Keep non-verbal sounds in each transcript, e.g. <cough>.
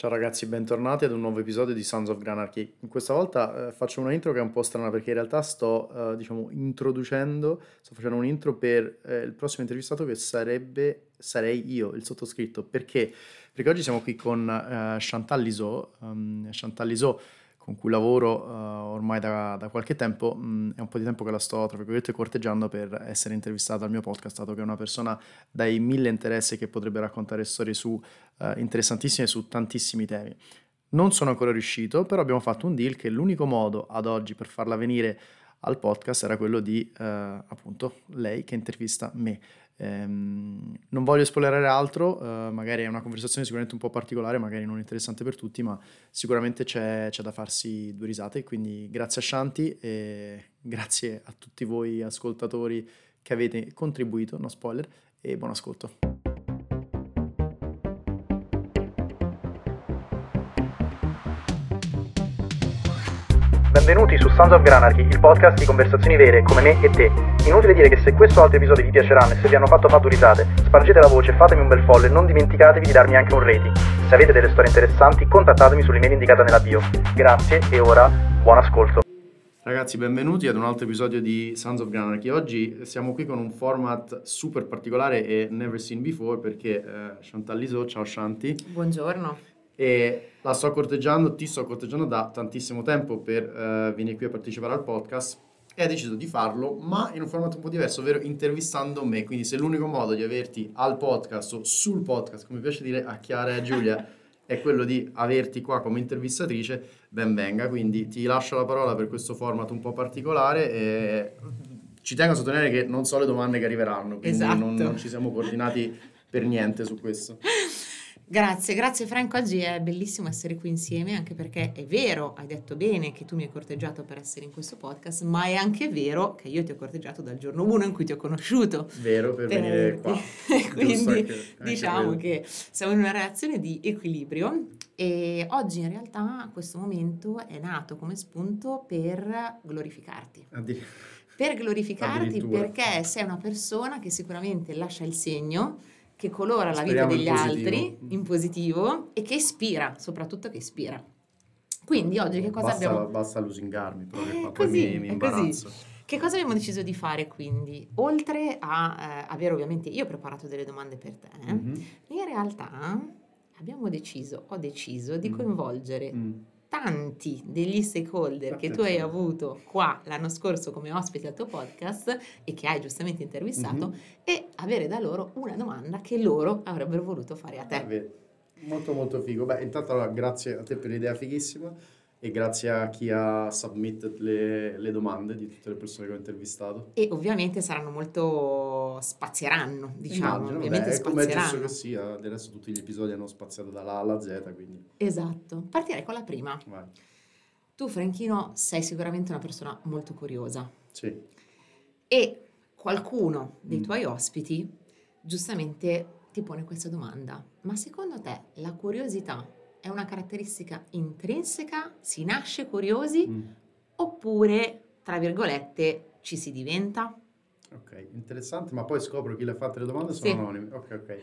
Ciao ragazzi, bentornati ad un nuovo episodio di Sons of Granarchy. Questa volta eh, faccio una intro che è un po' strana perché in realtà sto, eh, diciamo, introducendo, sto facendo un intro per eh, il prossimo intervistato che sarebbe, sarei io, il sottoscritto. Perché? Perché oggi siamo qui con eh, Chantal Lisot. Um, Chantal Lisot con cui lavoro uh, ormai da, da, qualche tempo, mh, mm, è un po' di tempo che la sto, tra virgolette, corteggiando per essere intervistata al mio podcast, dato che è una persona dai mille interessi che potrebbe raccontare storie su, uh, interessantissime su tantissimi temi. Non sono ancora riuscito, però abbiamo fatto un deal che l'unico modo ad oggi per farla venire al podcast era quello di, uh, appunto, lei che intervista me. Ehm, non voglio spoilerare altro, uh, magari è una conversazione sicuramente un po' particolare, magari non interessante per tutti, ma sicuramente c'è, c'è da farsi due risate. Quindi grazie a Shanti e grazie a tutti voi ascoltatori che avete contribuito, no spoiler, e buon ascolto. Benvenuti su Sons of Granarchy, il podcast di conversazioni vere come me e te. Inutile dire che se questo o altri episodi vi piaceranno e se vi hanno fatto faturizzate, spargete la voce, fatemi un bel follow e non dimenticatevi di darmi anche un rating. Se avete delle storie interessanti, contattatemi sull'email indicata nella bio. Grazie e ora buon ascolto. Ragazzi, benvenuti ad un altro episodio di Sons of Granarchy. Oggi siamo qui con un format super particolare e never seen before perché eh, Chantal Liso, ciao Shanti. Buongiorno e la sto corteggiando, ti sto corteggiando da tantissimo tempo per uh, venire qui a partecipare al podcast e ha deciso di farlo, ma in un formato un po' diverso, ovvero intervistando me. Quindi se l'unico modo di averti al podcast o sul podcast, come piace dire a Chiara e a Giulia, <laughs> è quello di averti qua come intervistatrice, ben venga. Quindi ti lascio la parola per questo format un po' particolare e ci tengo a sottolineare che non so le domande che arriveranno, quindi esatto. non, non ci siamo coordinati per niente su questo. <laughs> Grazie, grazie Franco, oggi è bellissimo essere qui insieme anche perché è vero, hai detto bene che tu mi hai corteggiato per essere in questo podcast, ma è anche vero che io ti ho corteggiato dal giorno uno in cui ti ho conosciuto. Vero, per, per venire <laughs> qua. Quindi anche, diciamo anche che siamo in una relazione di equilibrio e oggi in realtà questo momento è nato come spunto per glorificarti. Addir- per glorificarti perché sei una persona che sicuramente lascia il segno che colora Speriamo la vita degli altri in positivo e che ispira, soprattutto che ispira. Quindi oggi che cosa basta, abbiamo... Basta lusingarmi, che poi così, mi, mi imbarazzo. Che cosa abbiamo deciso di fare quindi? Oltre a eh, avere ovviamente, io ho preparato delle domande per te, mm-hmm. in realtà abbiamo deciso, ho deciso di mm. coinvolgere mm tanti degli stakeholder che tu hai avuto qua l'anno scorso come ospiti al tuo podcast e che hai giustamente intervistato mm-hmm. e avere da loro una domanda che loro avrebbero voluto fare a te. Molto molto figo. Beh, intanto allora, grazie a te per l'idea fighissima e grazie a chi ha submitted le, le, domande di tutte le persone che ho intervistato. E ovviamente saranno molto spazieranno, diciamo, Immagino, ovviamente beh, è come è giusto che sia, adesso tutti gli episodi hanno spaziato dalla A alla Z, quindi... Esatto, partirei con la prima. Vai. Tu Franchino sei sicuramente una persona molto curiosa. Sì. E qualcuno dei mm. tuoi ospiti giustamente ti pone questa domanda, ma secondo te la curiosità è una caratteristica intrinseca, si nasce curiosi, mm. oppure, tra virgolette, ci si diventa? Ok, interessante, ma poi scopro chi le ha fatte le domande sono sì. anonimi. Ok, ok.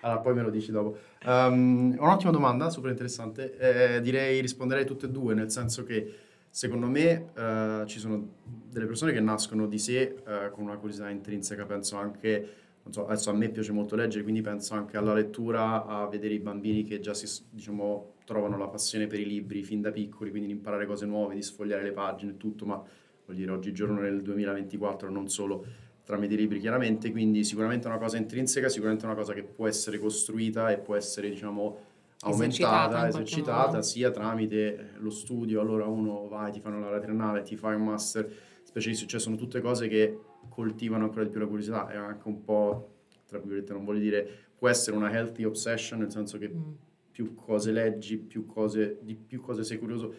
Allora, poi me lo dici dopo. Um, un'ottima domanda, super interessante. Eh, direi risponderei tutte e due, nel senso che secondo me uh, ci sono delle persone che nascono di sé uh, con una curiosità intrinseca, penso anche so, adesso a me piace molto leggere, quindi penso anche alla lettura, a vedere i bambini che già si, diciamo, trovano la passione per i libri fin da piccoli, quindi di imparare cose nuove, di sfogliare le pagine e tutto, ma vuol dire oggigiorno nel 2024 non solo tramite i libri chiaramente, quindi sicuramente è una cosa intrinseca, sicuramente è una cosa che può essere costruita e può essere, diciamo, aumentata, esercitata, esercitata sia tramite lo studio, allora uno vai, ti fanno la triennale, ti fai un master. Specialistico, cioè sono tutte cose che coltivano ancora di più la curiosità è anche un po', tra virgolette, non voglio dire, può essere una healthy obsession, nel senso che mm. più cose leggi, più cose, di più cose sei curioso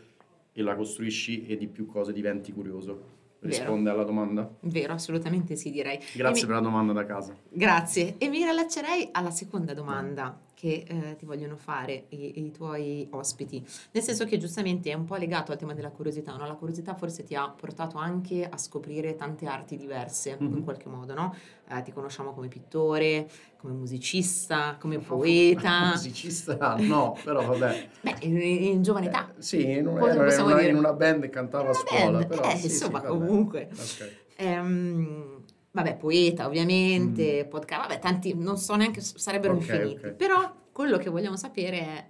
e la costruisci e di più cose diventi curioso. Risponde Vero. alla domanda? Vero, assolutamente sì, direi. Grazie mi... per la domanda da casa. Grazie. E mi rilaccerei alla seconda domanda, che eh, ti vogliono fare i, i, tuoi ospiti, nel senso che giustamente è un po' legato al tema della curiosità, no? la curiosità forse ti ha portato anche a scoprire tante arti diverse mm-hmm. in qualche modo, no? eh, ti conosciamo come pittore, come musicista, come poeta. <laughs> musicista no, però vabbè. <laughs> Beh, in, in giovane età. Eh, sì, in, una, in, una, in una band cantava a scuola, band. però eh, sì, insomma sì, comunque. Okay. Ehm, Vabbè, poeta ovviamente, mm. podcast, vabbè, tanti, non so neanche, sarebbero okay, infiniti. Okay. Però quello che vogliamo sapere è,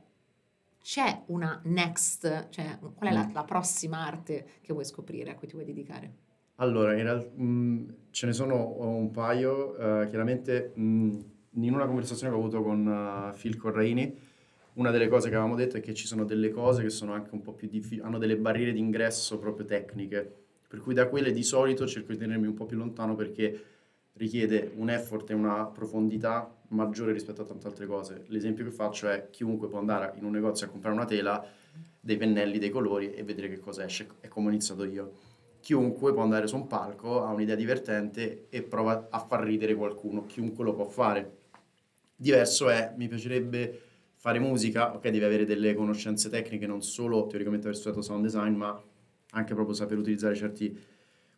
c'è una next, cioè qual è la, mm. la, prossima arte che vuoi scoprire, a cui ti vuoi dedicare? Allora, in realtà mm, ce ne sono un paio, uh, chiaramente mh, mm, in una conversazione che ho avuto con uh, Phil Corraini, una delle cose che avevamo detto è che ci sono delle cose che sono anche un po' più difficili, hanno delle barriere d'ingresso proprio tecniche per cui da quelle di solito cerco di tenermi un po' più lontano perché richiede un effort e una profondità maggiore rispetto a tante altre cose. L'esempio che faccio è chiunque può andare in un negozio a comprare una tela, dei pennelli, dei colori e vedere che cosa esce. È come ho iniziato io. Chiunque può andare su un palco, ha un'idea divertente e prova a far ridere qualcuno. Chiunque lo può fare. Diverso è, mi piacerebbe fare musica, ok, devi avere delle conoscenze tecniche, non solo teoricamente aver studiato sound design, ma anche proprio saper utilizzare certi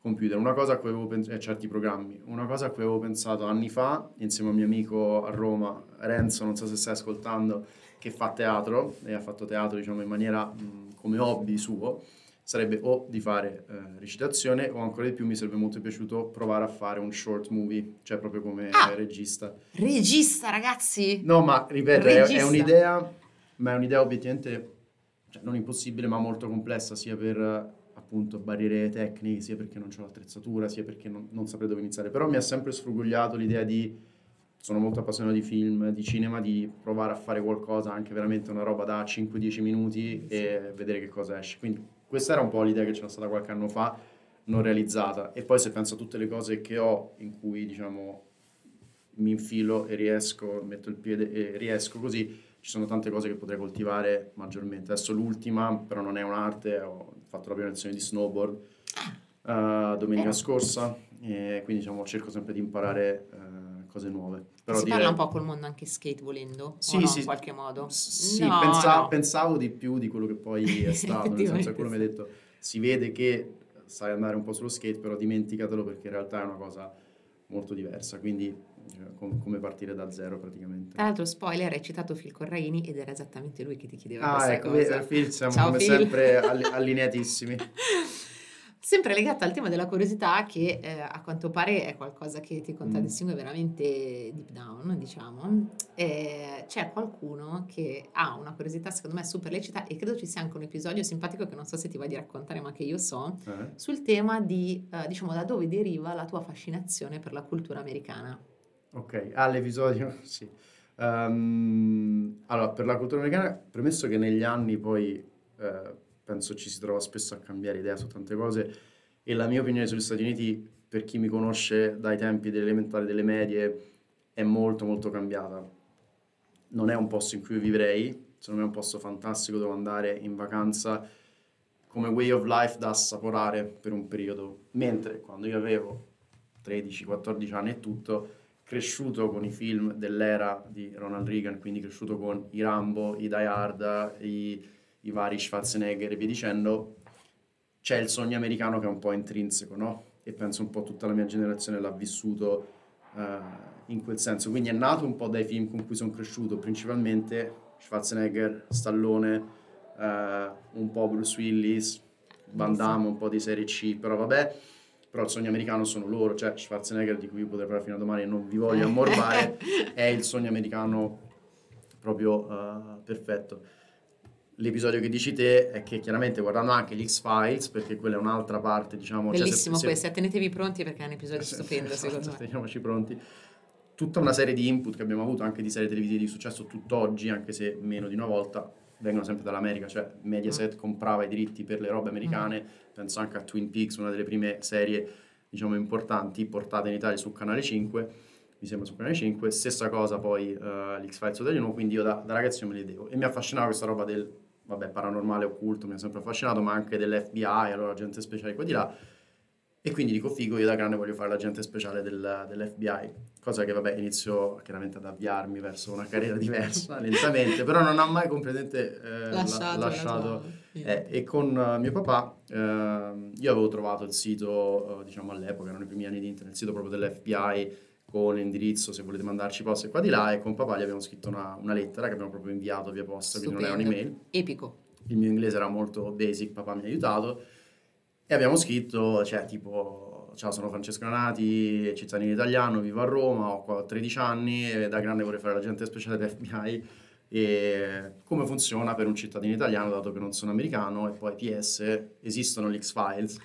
computer. Una cosa a cui avevo pensato, eh, certi programmi, una cosa a cui avevo pensato anni fa, insieme a un mio amico a Roma, Renzo, non so se stai ascoltando, che fa teatro e ha fatto teatro diciamo in maniera mh, come hobby suo, sarebbe o di fare eh, recitazione o ancora di più mi sarebbe molto piaciuto provare a fare un short movie, cioè proprio come ah, regista. Regista, ragazzi! No, ma ripeto, è, è, un'idea, ma è un'idea obiettivamente cioè, non impossibile, ma molto complessa sia per appunto barriere tecniche, sia perché non ho l'attrezzatura, sia perché non, non saprei dove iniziare. Però mi ha sempre sfrugugliato l'idea di, sono molto appassionato di film, di cinema, di provare a fare qualcosa, anche veramente una roba da 5-10 minuti e vedere che cosa esce. Quindi questa era un po' l'idea che c'era stata qualche anno fa, non realizzata. E poi se penso a tutte le cose che ho in cui, diciamo, mi infilo e riesco, metto il piede e riesco così, ci sono tante cose che potrei coltivare maggiormente. Adesso l'ultima, però non è un'arte, ho fatto la prima lezione di snowboard uh, domenica eh. scorsa e quindi diciamo cerco sempre di imparare uh, cose nuove. Però si dire... parla un po' col mondo anche skate volendo? Sì, no, sì. In qualche modo? Sì, no, pensa- no. pensavo di più di quello che poi è <laughs> stato, nel senso quello mi ha detto, si vede che sai andare un po' sullo skate, però dimenticatelo perché in realtà è una cosa molto diversa, quindi com- come partire da zero praticamente. Tra l'altro, spoiler, hai citato Phil Corraini ed era esattamente lui che ti chiedeva ah, ecco, cosa. Phil, siamo Ciao, come Phil. sempre <laughs> allineatissimi. Sempre legato al tema della curiosità, che eh, a quanto pare è qualcosa che ti contraddistingue mm. veramente deep down, diciamo. Eh, c'è qualcuno che ha una curiosità, secondo me, super lecita, e credo ci sia anche un episodio simpatico che non so se ti va di raccontare, ma che io so, eh. sul tema di, eh, diciamo, da dove deriva la tua fascinazione per la cultura americana. Ok, all'episodio, <laughs> sì. Um, allora, per la cultura americana, premesso che negli anni poi eh, penso ci si trova spesso a cambiare idea su tante cose e la mia opinione sugli Stati Uniti, per chi mi conosce dai tempi delle elementari, delle medie, è molto molto cambiata. Non è un posto in cui vivrei, secondo me è un posto fantastico dove andare in vacanza come way of life da assaporare per un periodo. Mentre quando io avevo 13-14 anni e tutto, cresciuto con i film dell'era di Ronald Reagan, quindi cresciuto con i Rambo, i Die Hard, i, i vari Schwarzenegger e via dicendo, c'è il sogno americano che è un po' intrinseco, no? E penso un po' tutta la mia generazione l'ha vissuto uh, in quel senso. Quindi è nato un po' dai film con cui sono cresciuto, principalmente Schwarzenegger, Stallone, uh, un po' Bruce Willis, Van Damme, un po' di serie C, però vabbè però il sogno americano sono loro, cioè Schwarzenegger di cui io potrei parlare fino a domani e non vi voglio ammorbare, <laughs> è il sogno americano proprio uh, perfetto. L'episodio che dici te è che chiaramente guardando anche gli X-Files, perché quella è un'altra parte, diciamo... Bellissimo cioè se, questo, tenetevi pronti perché è un episodio se, stupendo se, secondo me. Teniamoci pronti. Tutta una serie di input che abbiamo avuto anche di serie televisive di successo tutt'oggi, anche se meno di una volta, vengono sempre dall'America, cioè Mediaset mm. comprava i diritti per le robe americane, mm. penso anche a Twin Peaks, una delle prime serie diciamo importanti portate in Italia su Canale 5, mi sembra su Canale 5, stessa cosa poi uh, l'X-Files Hotel nuovo, quindi io da, da ragazzo me le devo e mi affascinava questa roba del, vabbè, paranormale occulto, mi ha sempre affascinato, ma anche dell'FBI, allora gente speciale qua di là, E quindi dico figo, io da grande voglio fare l'agente speciale del, dell'FBI, cosa che vabbè inizio chiaramente ad avviarmi verso una carriera diversa <laughs> lentamente, però non ha mai completamente eh, lasciato. La, lasciato eh, e con uh, mio papà eh, io avevo trovato il sito, uh, diciamo all'epoca, erano i primi anni di internet, il sito proprio dell'FBI con l'indirizzo se volete mandarci poste qua di là e con papà gli abbiamo scritto una, una lettera che abbiamo proprio inviato via posta, Stupendo. quindi non era un'email. Epico. Il mio inglese era molto basic, papà mi ha aiutato e abbiamo scritto, cioè tipo, ciao sono Francesco Granati, cittadino italiano, vivo a Roma, ho 13 anni e da grande vorrei fare l'agente speciale dell'FBI e come funziona per un cittadino italiano dato che non sono americano e poi PS, esistono gli X-Files.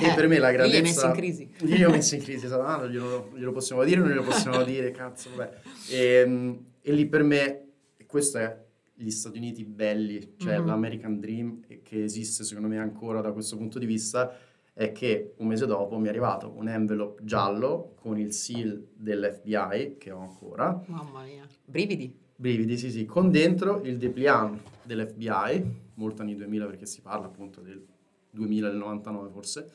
Eh, e per me la grandezza... Li ho messo in crisi. Io li ho messo in crisi, esatto, ah, glielo, glielo, possiamo dire, non glielo possiamo <laughs> dire, cazzo, vabbè. E, e lì per me, questo è gli Stati Uniti belli, cioè mm-hmm. l'American Dream che esiste secondo me ancora da questo punto di vista, è che un mese dopo mi è arrivato un envelope giallo con il seal dell'FBI che ho ancora. Mamma mia, brividi. Brividi, sì, sì, con dentro il dépliant dell'FBI, molto anni 2000 perché si parla appunto del 2000, del 99 forse,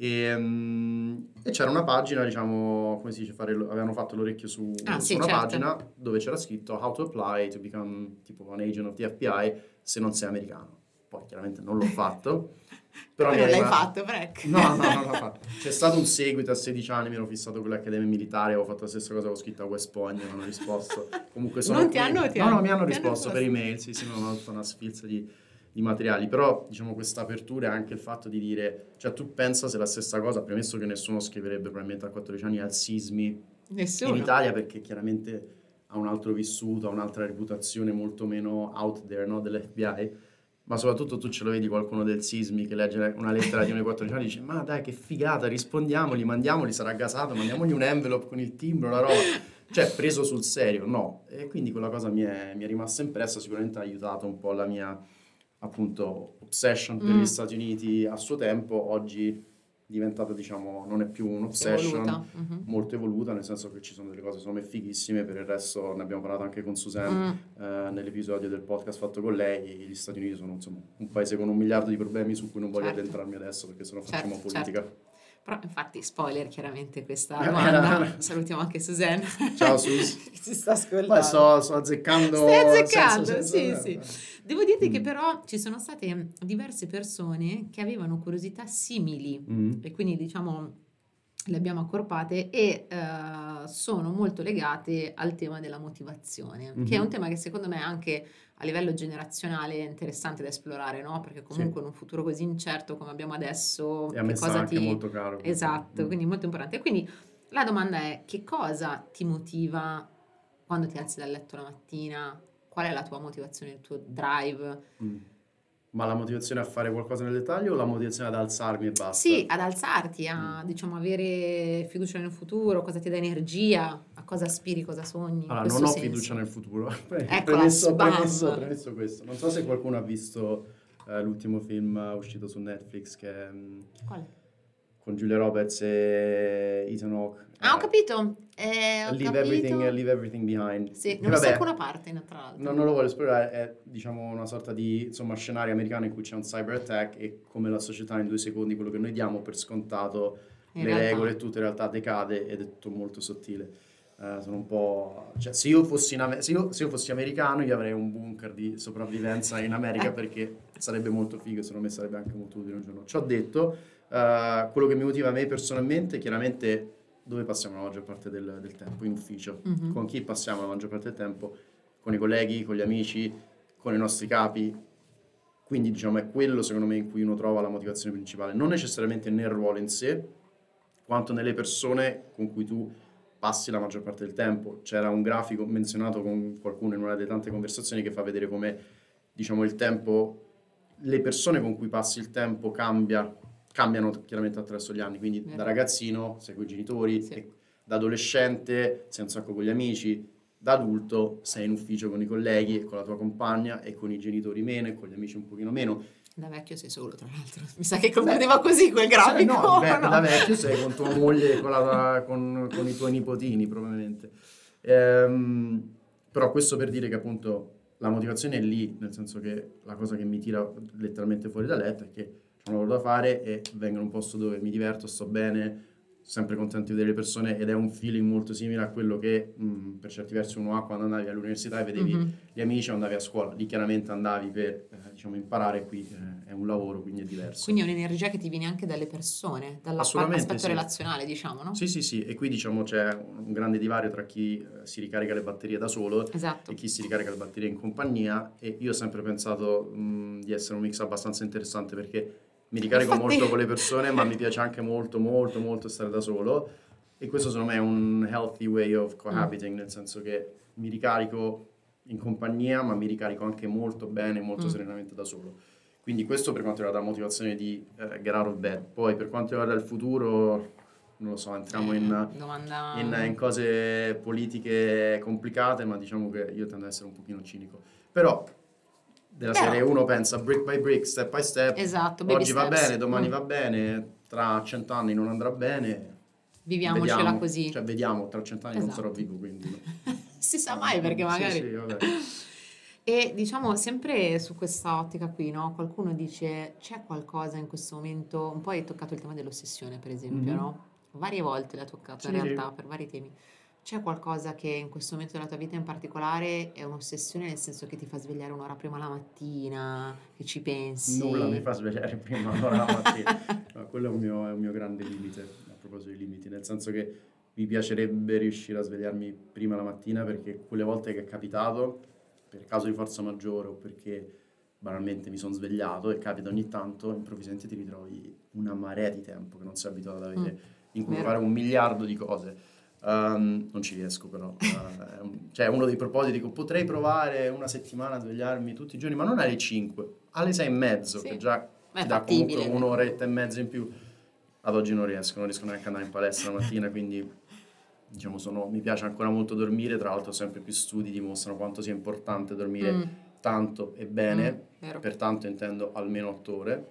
e, um, e, c'era una pagina, diciamo, come si dice, fare, avevano fatto l'orecchio su, ah, su sì, una certo. pagina dove c'era scritto How to apply to become tipo an agent of the FBI se non sei americano. Poi chiaramente non l'ho fatto. <laughs> Però non l'hai fatto, Breck. No, no, non l'ho fatto. <laughs> C'è stato un seguito a 16 anni, mi ero fissato con l'accademia militare, avevo fatto la stessa cosa, avevo scritto a West Point, mi hanno risposto. Comunque sono Non qui. ti hanno? Ti no, hanno, no, mi hanno risposto per email, sì, sì, mi hanno fatto una sfilza di i materiali, però diciamo questa apertura è anche il fatto di dire, cioè tu pensa se la stessa cosa, premesso che nessuno scriverebbe probabilmente a 14 anni al sismi nessuno. in Italia perché chiaramente ha un altro vissuto, ha un'altra reputazione molto meno out there no, dell'FBI, ma soprattutto tu ce lo vedi qualcuno del sismi che legge una lettera di uno di 14 anni e dice ma dai che figata, rispondiamogli, mandiamogli, sarà gasato, mandiamogli un envelope con il timbro, la roba. Cioè, preso sul serio, no. E quindi quella cosa mi è, mi è rimasta impressa, sicuramente ha aiutato un po' la mia appunto obsession per mm. gli Stati Uniti a suo tempo, oggi diventata diciamo non è più un'obsession evoluta. Mm-hmm. molto evoluta nel senso che ci sono delle cose secondo me fighissime per il resto ne abbiamo parlato anche con Suzanne mm. eh, nell'episodio del podcast fatto con lei gli Stati Uniti sono insomma un paese con un miliardo di problemi su cui non voglio certo. addentrarmi adesso perché sennò certo, facciamo politica certo. Però infatti, spoiler chiaramente questa domanda. Salutiamo anche Suzanne. Ciao Sus. <laughs> si sta ascoltando. Poi sto, sto azzeccando. Stai azzeccando, senso, senso, sì, sì. Devo dirti mm. che però ci sono state diverse persone che avevano curiosità simili mm. e quindi diciamo le abbiamo accorpate e uh, sono molto legate al tema della motivazione, mm-hmm. che è un tema che secondo me anche a livello generazionale è interessante da esplorare, no? Perché comunque sì. in un futuro così incerto come abbiamo adesso... E a me cosa ti... molto caro. Esatto, mm. quindi molto importante. Quindi la domanda è che cosa ti motiva quando ti alzi dal letto la mattina? Qual è la tua motivazione, il tuo drive? Mm ma la motivazione a fare qualcosa nel dettaglio o la motivazione ad alzarmi e basta? Sì, ad alzarti, a mm. diciamo, avere fiducia nel futuro, cosa ti dà energia, a cosa aspiri, cosa sogni. Allora, non ho senso. fiducia nel futuro. <laughs> Ecco, premesso, premesso, premesso, questo. Non so se qualcuno ha visto uh, l'ultimo film uscito su Netflix che. Um, Quale? Con Giulia Roberts e Ethan Hawke. Ah, ho capito. Eh, leave, capito. Everything, leave everything behind. Sì, non vabbè, so alcuna parte, tra l'altro. No, non lo voglio esplorare, è diciamo una sorta di insomma, scenario americano in cui c'è un cyber attack e come la società in due secondi quello che noi diamo per scontato, in le realtà. regole e tutto in realtà decade ed è tutto molto sottile. Uh, sono un po'... Cioè, se io, fossi in, se, io, se io fossi americano io avrei un bunker di sopravvivenza in America <laughs> perché sarebbe molto figo, secondo me sarebbe anche molto utile un giorno. Ci ho detto, uh, quello che mi motiva a me personalmente, chiaramente dove passiamo la maggior parte del, del tempo? In ufficio. Mm-hmm. Con chi passiamo la maggior parte del tempo? Con i colleghi, con gli amici, con i nostri capi. Quindi diciamo è quello secondo me in cui uno trova la motivazione principale, non necessariamente nel ruolo in sé, quanto nelle persone con cui tu passi la maggior parte del tempo. C'era un grafico menzionato con qualcuno in una delle tante conversazioni che fa vedere come diciamo il tempo, le persone con cui passi il tempo cambia cambiano chiaramente attraverso gli anni, quindi da ragazzino sei con i genitori, sì. da adolescente sei un sacco con gli amici, da adulto sei in ufficio con i colleghi e con la tua compagna e con i genitori meno e con gli amici un pochino meno. Da vecchio sei solo, tra l'altro. Mi sa che concludeva così quel grafico. Cioè, no, beh, no, <laughs> da vecchio sei con tua moglie e con, con, con, i tuoi nipotini, probabilmente. Ehm, però questo per dire che appunto la motivazione è lì, nel senso che la cosa che mi tira letteralmente fuori da letto è che un lavoro da fare e vengo in un posto dove mi diverto, sto bene, sempre contento di vedere le persone ed è un feeling molto simile a quello che mh, mm, per certi versi uno ha quando andavi all'università e vedevi mm-hmm. gli amici o andavi a scuola. Lì chiaramente andavi per eh, diciamo, imparare, qui eh, è un lavoro, quindi è diverso. Quindi è un'energia che ti viene anche dalle persone, dall'aspetto sì. relazionale, diciamo, no? Sì, sì, sì, e qui diciamo c'è un grande divario tra chi eh, si ricarica le batterie da solo esatto. e chi si ricarica le batterie in compagnia e io ho sempre pensato mh, mm, di essere un mix abbastanza interessante perché mi ricarico Infatti... molto con le persone, ma <laughs> mi piace anche molto, molto, molto stare da solo. E questo secondo me è un healthy way of cohabiting, mm. nel senso che mi ricarico in compagnia, ma mi ricarico anche molto bene, molto mm. serenamente da solo. Quindi questo per quanto riguarda la motivazione di uh, get out of bed. Poi per quanto riguarda il futuro, non lo so, entriamo in, eh, in, in, cose politiche complicate, ma diciamo che io tendo ad essere un pochino cinico. Però della Però, serie uno pensa brick by brick, step by step. Esatto, Oggi va bene, domani mm. va bene, tra cent'anni non andrà bene. Viviamocela vediamo. così. Cioè, vediamo, tra cent'anni esatto. non sarò vivo, quindi... <laughs> Si sa mai perché magari... Sì, sì. E diciamo sempre su questa ottica qui, no? Qualcuno dice c'è qualcosa in questo momento, un po' hai toccato il tema dell'ossessione, per esempio, mm-hmm. no? Varie volte l'ha toccato sì, in realtà, per vari temi. C'è qualcosa che in questo momento della tua vita in particolare è un'ossessione nel senso che ti fa svegliare un'ora prima la mattina, che ci pensi? Nulla mi fa svegliare <laughs> prima un'ora la mattina, no, quello è un, mio, è un mio grande limite, a proposito di limiti, nel senso che mi piacerebbe riuscire a svegliarmi prima la mattina perché quelle volte che è capitato, per caso di forza maggiore o perché banalmente mi sono svegliato e capita ogni tanto, improvvisamente ti ritrovi una marea di tempo che non sei abituato ad avere, mm, in cui vero. fare un miliardo di cose Um, non ci riesco però, uh, cioè uno dei propositi che potrei provare una settimana a svegliarmi tutti i giorni, ma non alle 5, alle 6 e mezzo, sì. che già dà comunque un'oretta e mezza in più. Ad oggi non riesco, non riesco neanche ad andare in palestra la mattina, quindi diciamo sono, mi piace ancora molto dormire, tra l'altro sempre più studi dimostrano quanto sia importante dormire mm. tanto e bene, mm, pertanto intendo almeno 8 ore,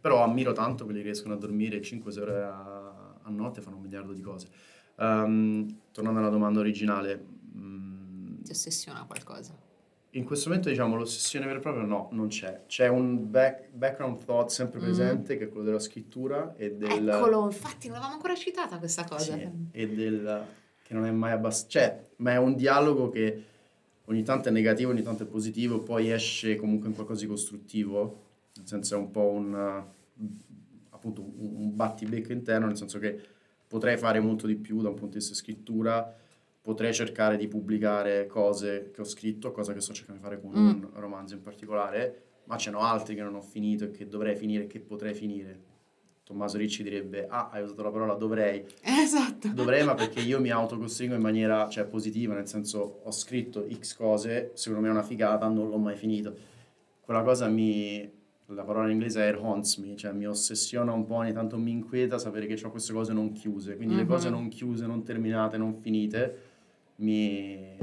però ammiro tanto quelli che riescono a dormire 5-6 ore a, a notte e fanno un miliardo di cose. Um, tornando alla domanda originale. Um, Ti ossessiona qualcosa? In questo momento diciamo l'ossessione vera e propria no, non c'è. C'è un back, background thought sempre mm. presente mm. che è quello della scrittura e del... Eccolo, infatti non l'avevamo ancora citata questa cosa. Sì, e del... che non è mai abbastanza... Cioè, ma è un dialogo che ogni tanto è negativo, ogni tanto è positivo, poi esce comunque in qualcosa di costruttivo, nel senso è un po' un... appunto un battibecco interno, nel senso che potrei fare molto di più da un punto di vista scrittura, potrei cercare di pubblicare cose che ho scritto, cosa che sto cercando di fare con mm. un romanzo in particolare, ma ce n'ho altri che non ho finito e che dovrei finire e che potrei finire. Tommaso Ricci direbbe, ah, hai usato la parola dovrei. <laughs> Esatto. Dovrei, ma perché io mi autocostringo in maniera, cioè, positiva, nel senso, ho scritto X cose, secondo me è una figata, non l'ho mai finito. Quella cosa mi, la parola in inglese è haunts me, cioè mi ossessiona un po', ogni tanto mi inquieta sapere che ho queste cose non chiuse, quindi uh-huh. le cose mhm. non chiuse, non terminate, non finite, mi,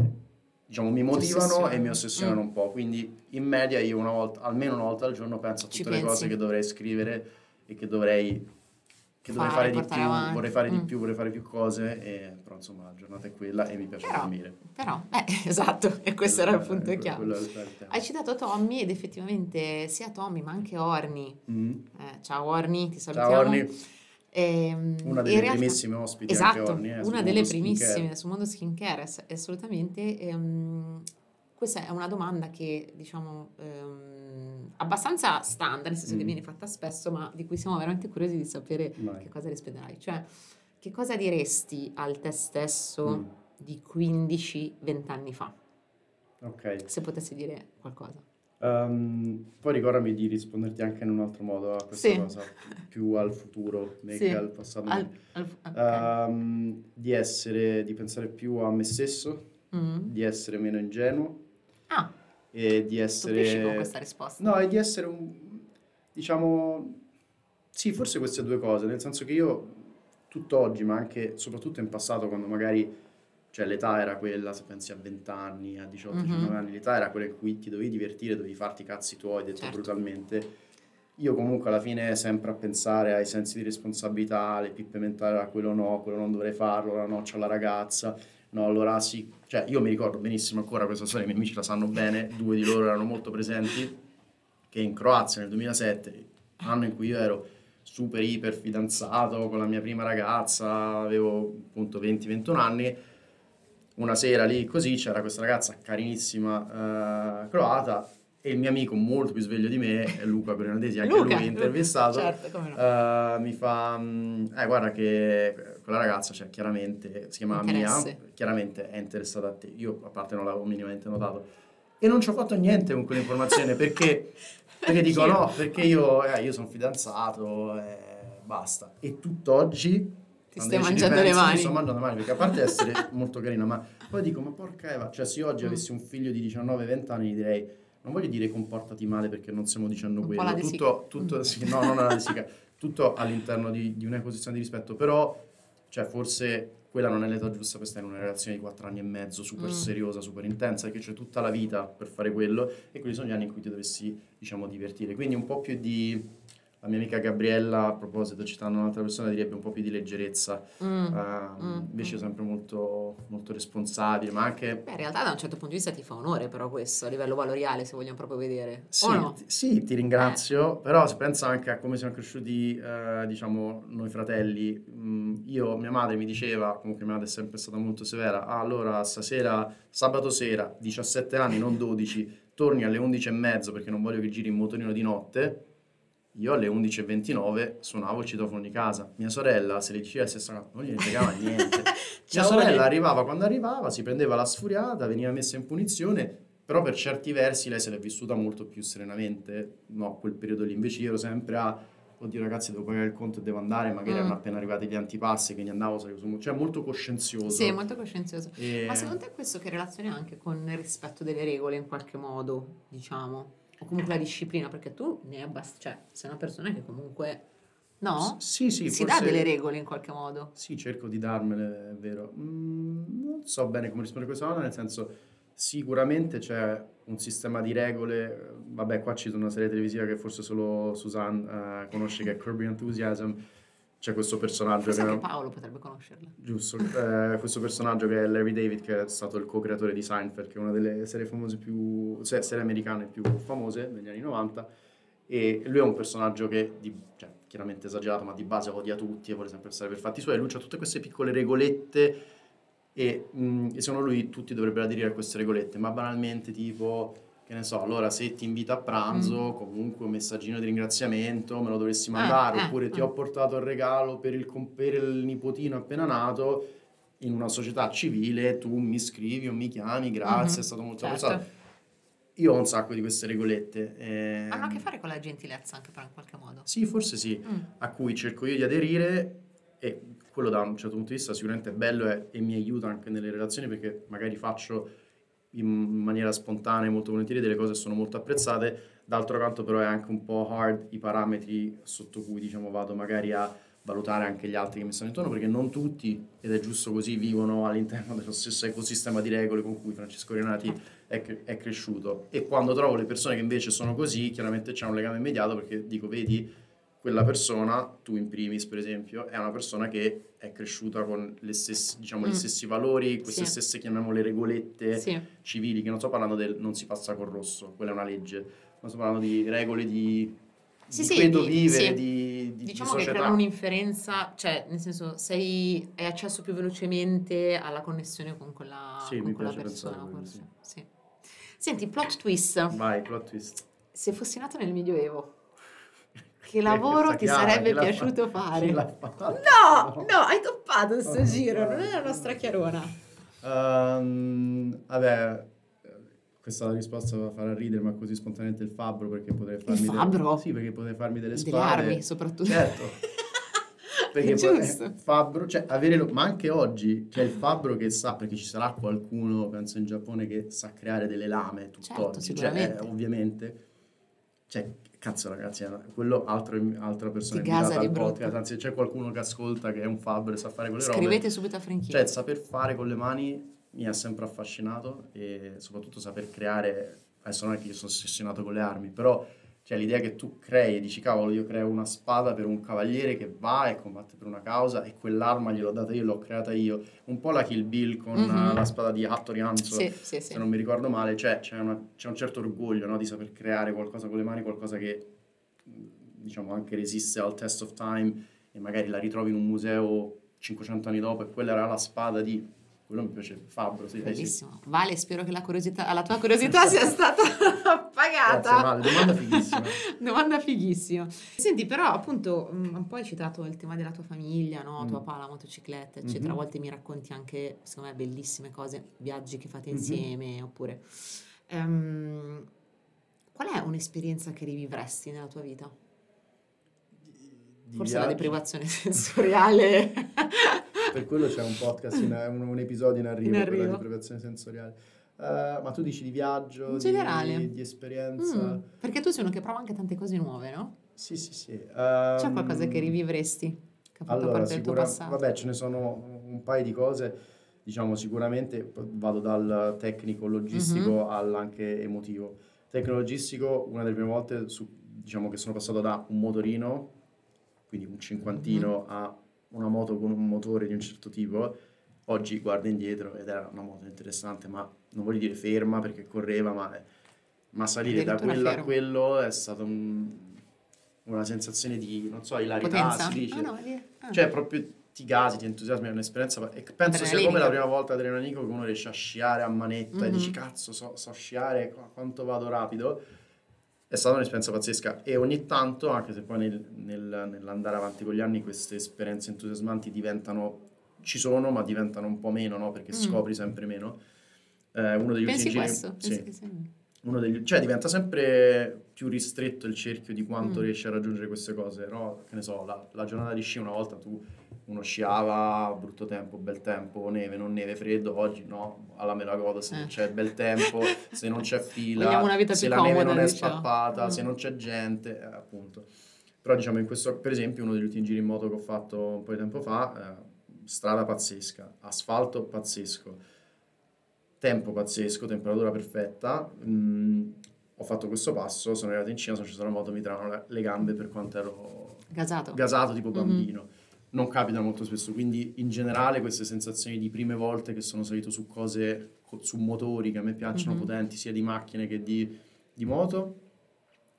diciamo, mi motivano e mi ossessionano mm. un po', quindi in media io una volta, almeno una volta al giorno penso a tutte le cose che dovrei scrivere e che dovrei che dovrei fare, fare di più, avanti. vorrei fare mm. di più, vorrei fare più cose, e, però insomma la giornata è quella e mi piace però, dormire. Però, eh, <laughs> esatto, e questo quello, era il punto eh, chiave. Hai citato Tommy ed effettivamente sia Tommy ma anche Orni. Mm. Eh, ciao Orni, ti salutiamo. Ciao Orni. Eh, una delle realtà, primissime ospiti esatto, Orni, eh, una delle primissime skincare. sul mondo skincare, assolutamente. Ehm, questa è una domanda che diciamo ehm, abbastanza standard, nel senso mm. che viene fatta spesso, ma di cui siamo veramente curiosi di sapere Vai. che cosa risponderai. Cioè, che cosa diresti al te stesso mm. di 15-20 anni fa? Ok. Se potessi dire qualcosa. Um, poi ricordami di risponderti anche in un altro modo a questa sì. cosa, più al futuro sì. che al passato. Al, al, okay. um, di essere, di pensare più a me stesso, mm. di essere meno ingenuo Ah. E di essere... con questa risposta. No, e di essere un... diciamo... Sì, forse queste due cose, nel senso che io tutt'oggi, ma anche soprattutto in passato, quando magari cioè l'età era quella, se pensi a 20 anni, a 18, mm-hmm. 19 anni, l'età era quella in cui ti dovevi divertire, dovevi farti i cazzi tuoi, detto certo. brutalmente. Io comunque alla fine sempre a pensare ai sensi di responsabilità, alle pippe mentali, a quello no, quello non dovrei farlo, ora no, c'ho la ragazza, no, allora sì, cioè io mi ricordo benissimo ancora questa storia, i miei amici la sanno bene, due di loro erano molto presenti, che in Croazia nel 2007 anno in cui io ero super iper fidanzato con la mia prima ragazza, avevo appunto 20-21 anni, una sera lì così c'era questa ragazza carinissima eh, croata e il mio amico molto più sveglio di me, Luca Coronadesi, anche Luca, lui intervistato, <laughs> certo, no. uh, mi fa, mm, eh guarda che quella ragazza, cioè chiaramente, si chiama Mia, chiaramente è interessata a te, io a parte non l'avevo minimamente notato, e non ci ho fatto niente con quell'informazione perché, <laughs> perché dico no, perché io, eh, io sono fidanzato e basta. E tutt'oggi ti stai mangiando ripenso, le mani. Mi sto mangiando le mani perché a parte essere molto carina, ma poi dico, ma porca Eva, cioè se io oggi mm. avessi un figlio di 19-20 anni direi non voglio dire comportati male perché non stiamo dicendo quello, tutto, tutto, mm. sì, no, non <laughs> tutto all'interno di, di un'ecosistema di rispetto, però cioè, forse quella non è l'età giusta per stare in una relazione di 4 anni e mezzo super mm. seriosa, super intensa, perché c'è tutta la vita per fare quello e quelli sono gli anni in cui ti dovresti, diciamo, divertire. Quindi un po' più di la mia amica Gabriella, a proposito, citando un'altra persona, direbbe un po' più di leggerezza. Mm. Uh, mm. Invece io sempre molto, molto responsabile, ma anche... Beh, in realtà da un certo punto di vista ti fa onore però questo, a livello valoriale, se vogliamo proprio vedere. Sì, no? t- sì ti ringrazio, eh. però se pensa anche a come siamo cresciuti, uh, diciamo, noi fratelli, mm, io, mia madre mi diceva, comunque mia madre è sempre stata molto severa, ah, allora stasera, sabato sera, 17 anni, non 12, torni alle 11 e mezzo perché non voglio che giri in motorino di notte io alle 11.29 suonavo il citofono di casa. Mia sorella, se le diceva la stessa cosa, non gli fregava niente. <laughs> Mia sorella arrivava quando arrivava, si prendeva la sfuriata, veniva messa in punizione, però per certi versi lei se l'è vissuta molto più serenamente. No, quel periodo lì invece io ero sempre a oddio ragazzi devo pagare il conto e devo andare, magari mm. erano appena arrivati gli antipassi, quindi andavo, cioè molto coscienzioso. Sì, molto coscienzioso. E... Ma secondo te questo che relazione ha anche con il rispetto delle regole in qualche modo, diciamo? O comunque la disciplina, perché tu ne hai abbastanza, cioè sei una persona che comunque, no? S- sì, sì. Si forse... dà delle regole in qualche modo. Sì, cerco di darmele, è vero. Mm, non so bene come rispondere a questa domanda, nel senso sicuramente c'è un sistema di regole, vabbè qua ci sono una serie televisiva che forse solo Suzanne uh, conosce che è Kirby Enthusiasm, c'è questo personaggio Forse che... Paolo potrebbe conoscerla. Giusto, eh, questo personaggio che è Larry David, che è stato il co-creatore di Seinfeld, che è una delle serie famose più... cioè serie americane più famose degli anni 90, e lui è un personaggio che, di, cioè, chiaramente esagerato, ma di base odia tutti e vuole sempre stare per fatti suoi, lui ha tutte queste piccole regolette e, mh, mm, e secondo lui tutti dovrebbero aderire a queste regolette, ma banalmente tipo che ne so, allora se ti invito a pranzo, mm. comunque un messaggino di ringraziamento me lo dovresti mandare, ah, oppure ah, ti ah. ho portato il regalo per il, per il nipotino appena nato, in una società civile tu mi scrivi o mi chiami, grazie, mm-hmm. è stato molto certo. apprezzato. Io ho un sacco di queste regolette. Eh... Hanno a che fare con la gentilezza anche però in qualche modo? Sì, forse sì, mm. a cui cerco io di aderire e quello da un certo punto di vista sicuramente è bello e, e mi aiuta anche nelle relazioni perché magari faccio in maniera spontanea e molto volentieri delle cose sono molto apprezzate, d'altro canto però è anche un po' hard i parametri sotto cui diciamo vado magari a valutare anche gli altri che mi stanno intorno perché non tutti, ed è giusto così, vivono all'interno <laughs> dello stesso ecosistema di regole con cui Francesco Renati è, è cresciuto. E quando trovo le persone che invece sono così chiaramente c'è un legame immediato perché dico vedi quella persona, tu in primis per esempio, è una persona che è cresciuta con stesse, diciamo, mm. gli stessi valori, queste sì. stesse, chiamiamole, regolette sì. civili, che non sto parlando del non si passa col rosso, quella è una legge, ma sto parlando di regole di, sì, di sì, credo di, vivere, di, di Diciamo di che creano un'inferenza, cioè nel senso sei, hai accesso più velocemente alla connessione con quella, sì, con quella persona. Sì. Senti, plot twist. Vai, plot twist. Se fossi nato nel Medioevo che lavoro ti sarebbe piaciuto fare? No, <laughs> no, hai toppato questo oh, giro, non è la nostra chiarona. Um, vabbè, questa la risposta va a ridere, ma così spontaneamente il fabbro perché potrei farmi il fabbro? Delle, sì, perché potrei farmi delle spade. Delle armi, soprattutto. Certo. <laughs> perché potrei, fabbro, cioè avere lo, ma anche oggi c'è il fabbro che sa, perché ci sarà qualcuno, penso in Giappone, che sa creare delle lame tutt'oggi, certo, cioè, eh, ovviamente. Cioè, Cazzo ragazzi, quello altro, altra persona di invitata al podcast, anzi c'è qualcuno che ascolta che è un fabbro e sa fare quelle Scrivete robe. Scrivete subito a Franchino. Cioè saper fare con le mani mi ha sempre affascinato e soprattutto saper creare, adesso non è che io sono ossessionato con le armi, però cioè l'idea che tu crei e dici cavolo io creo una spada per un cavaliere che va e combatte per una causa e quell'arma gliel'ho data io, l'ho creata io. Un po' la Kill Bill con mm-hmm. la spada di Hattori Hanzo, sì, sì, sì. se non mi ricordo male, cioè c'è, una, c'è un certo orgoglio no, di saper creare qualcosa con le mani, qualcosa che diciamo anche resiste al test of time e magari la ritrovi in un museo 500 anni dopo e quella era la spada di quello mi piace Fabbro, sì, Bellissimo. Sì. Vale, spero che la, la tua curiosità sia stata <laughs> pagata. Grazie, vale, domanda fighissima. <laughs> domanda fighissima. Senti, però appunto mm, un po' hai citato il tema della tua famiglia, no? Mm. Tuo papà, la motocicletta, eccetera. Mm-hmm. A volte mi racconti anche, secondo me, bellissime cose, viaggi che fate mm-hmm. insieme, oppure... Um, qual è un'esperienza che rivivresti nella tua vita? Di Forse viaggi. la deprivazione <laughs> sensoriale. Per quello c'è un podcast, in, un, un, episodio in arrivo, in arrivo. per la deprivazione sensoriale. Uh, ma tu dici di viaggio, in generale. Di, di esperienza? Mm, perché tu sei uno che prova anche tante cose nuove, no? Sì, sì, sì. Um, C'è qualcosa che rivivresti? Che ha fatto allora, parte sicura, del tuo passato? Vabbè, ce ne sono un paio di cose. Diciamo, sicuramente vado dal tecnico logistico mm-hmm. all'anche emotivo. Tecnico logistico, una delle prime volte su, diciamo che sono passato da un motorino, quindi un cinquantino, mm-hmm. a una moto con un motore di un certo tipo, oggi guardo indietro ed era una moto interessante, ma non voglio dire ferma perché correva, ma, ma salire da quello a quello è stata un, una sensazione di, non so, ilarità, si dice. Ah, no, ah. Cioè proprio ti gasi, ti entusiasmi, è un'esperienza e penso sia come la prima volta adrenalinico che uno riesce a sciare a manetta mm-hmm. e dici cazzo so, so sciare, quanto vado rapido è stata un'esperienza pazzesca e ogni tanto, anche se poi nel, nel, nell'andare avanti con gli anni queste esperienze entusiasmanti diventano, ci sono ma diventano un po' meno, no? perché mm. scopri sempre meno. Eh, uno degli Pensi ultimi questo? Sì. Pensi uno degli, cioè diventa sempre più ristretto il cerchio di quanto mm. riesci a raggiungere queste cose, no? Che ne so, la, la giornata di sci una volta tu uno sciava, brutto tempo, bel tempo, neve, non neve, freddo, oggi no, alla me la godo se eh. c'è bel tempo, se non c'è <laughs> fila, se la neve non è diciamo. spappata, mm. se non c'è gente, eh, appunto. Però diciamo in questo, per esempio, uno degli ultimi giri in moto che ho fatto un po' di tempo fa, eh, strada pazzesca, asfalto pazzesco, tempo pazzesco, temperatura perfetta, mm, ho fatto questo passo, sono arrivato in cima, sono sceso dalla moto, mi trovano le gambe per quanto ero gasato, gasato tipo mm-hmm. bambino. Mm-hmm non capita molto spesso, quindi in generale queste sensazioni di prime volte che sono salito su cose, su motori che a me piacciono, mm-hmm. potenti, sia di macchine che di, di, moto.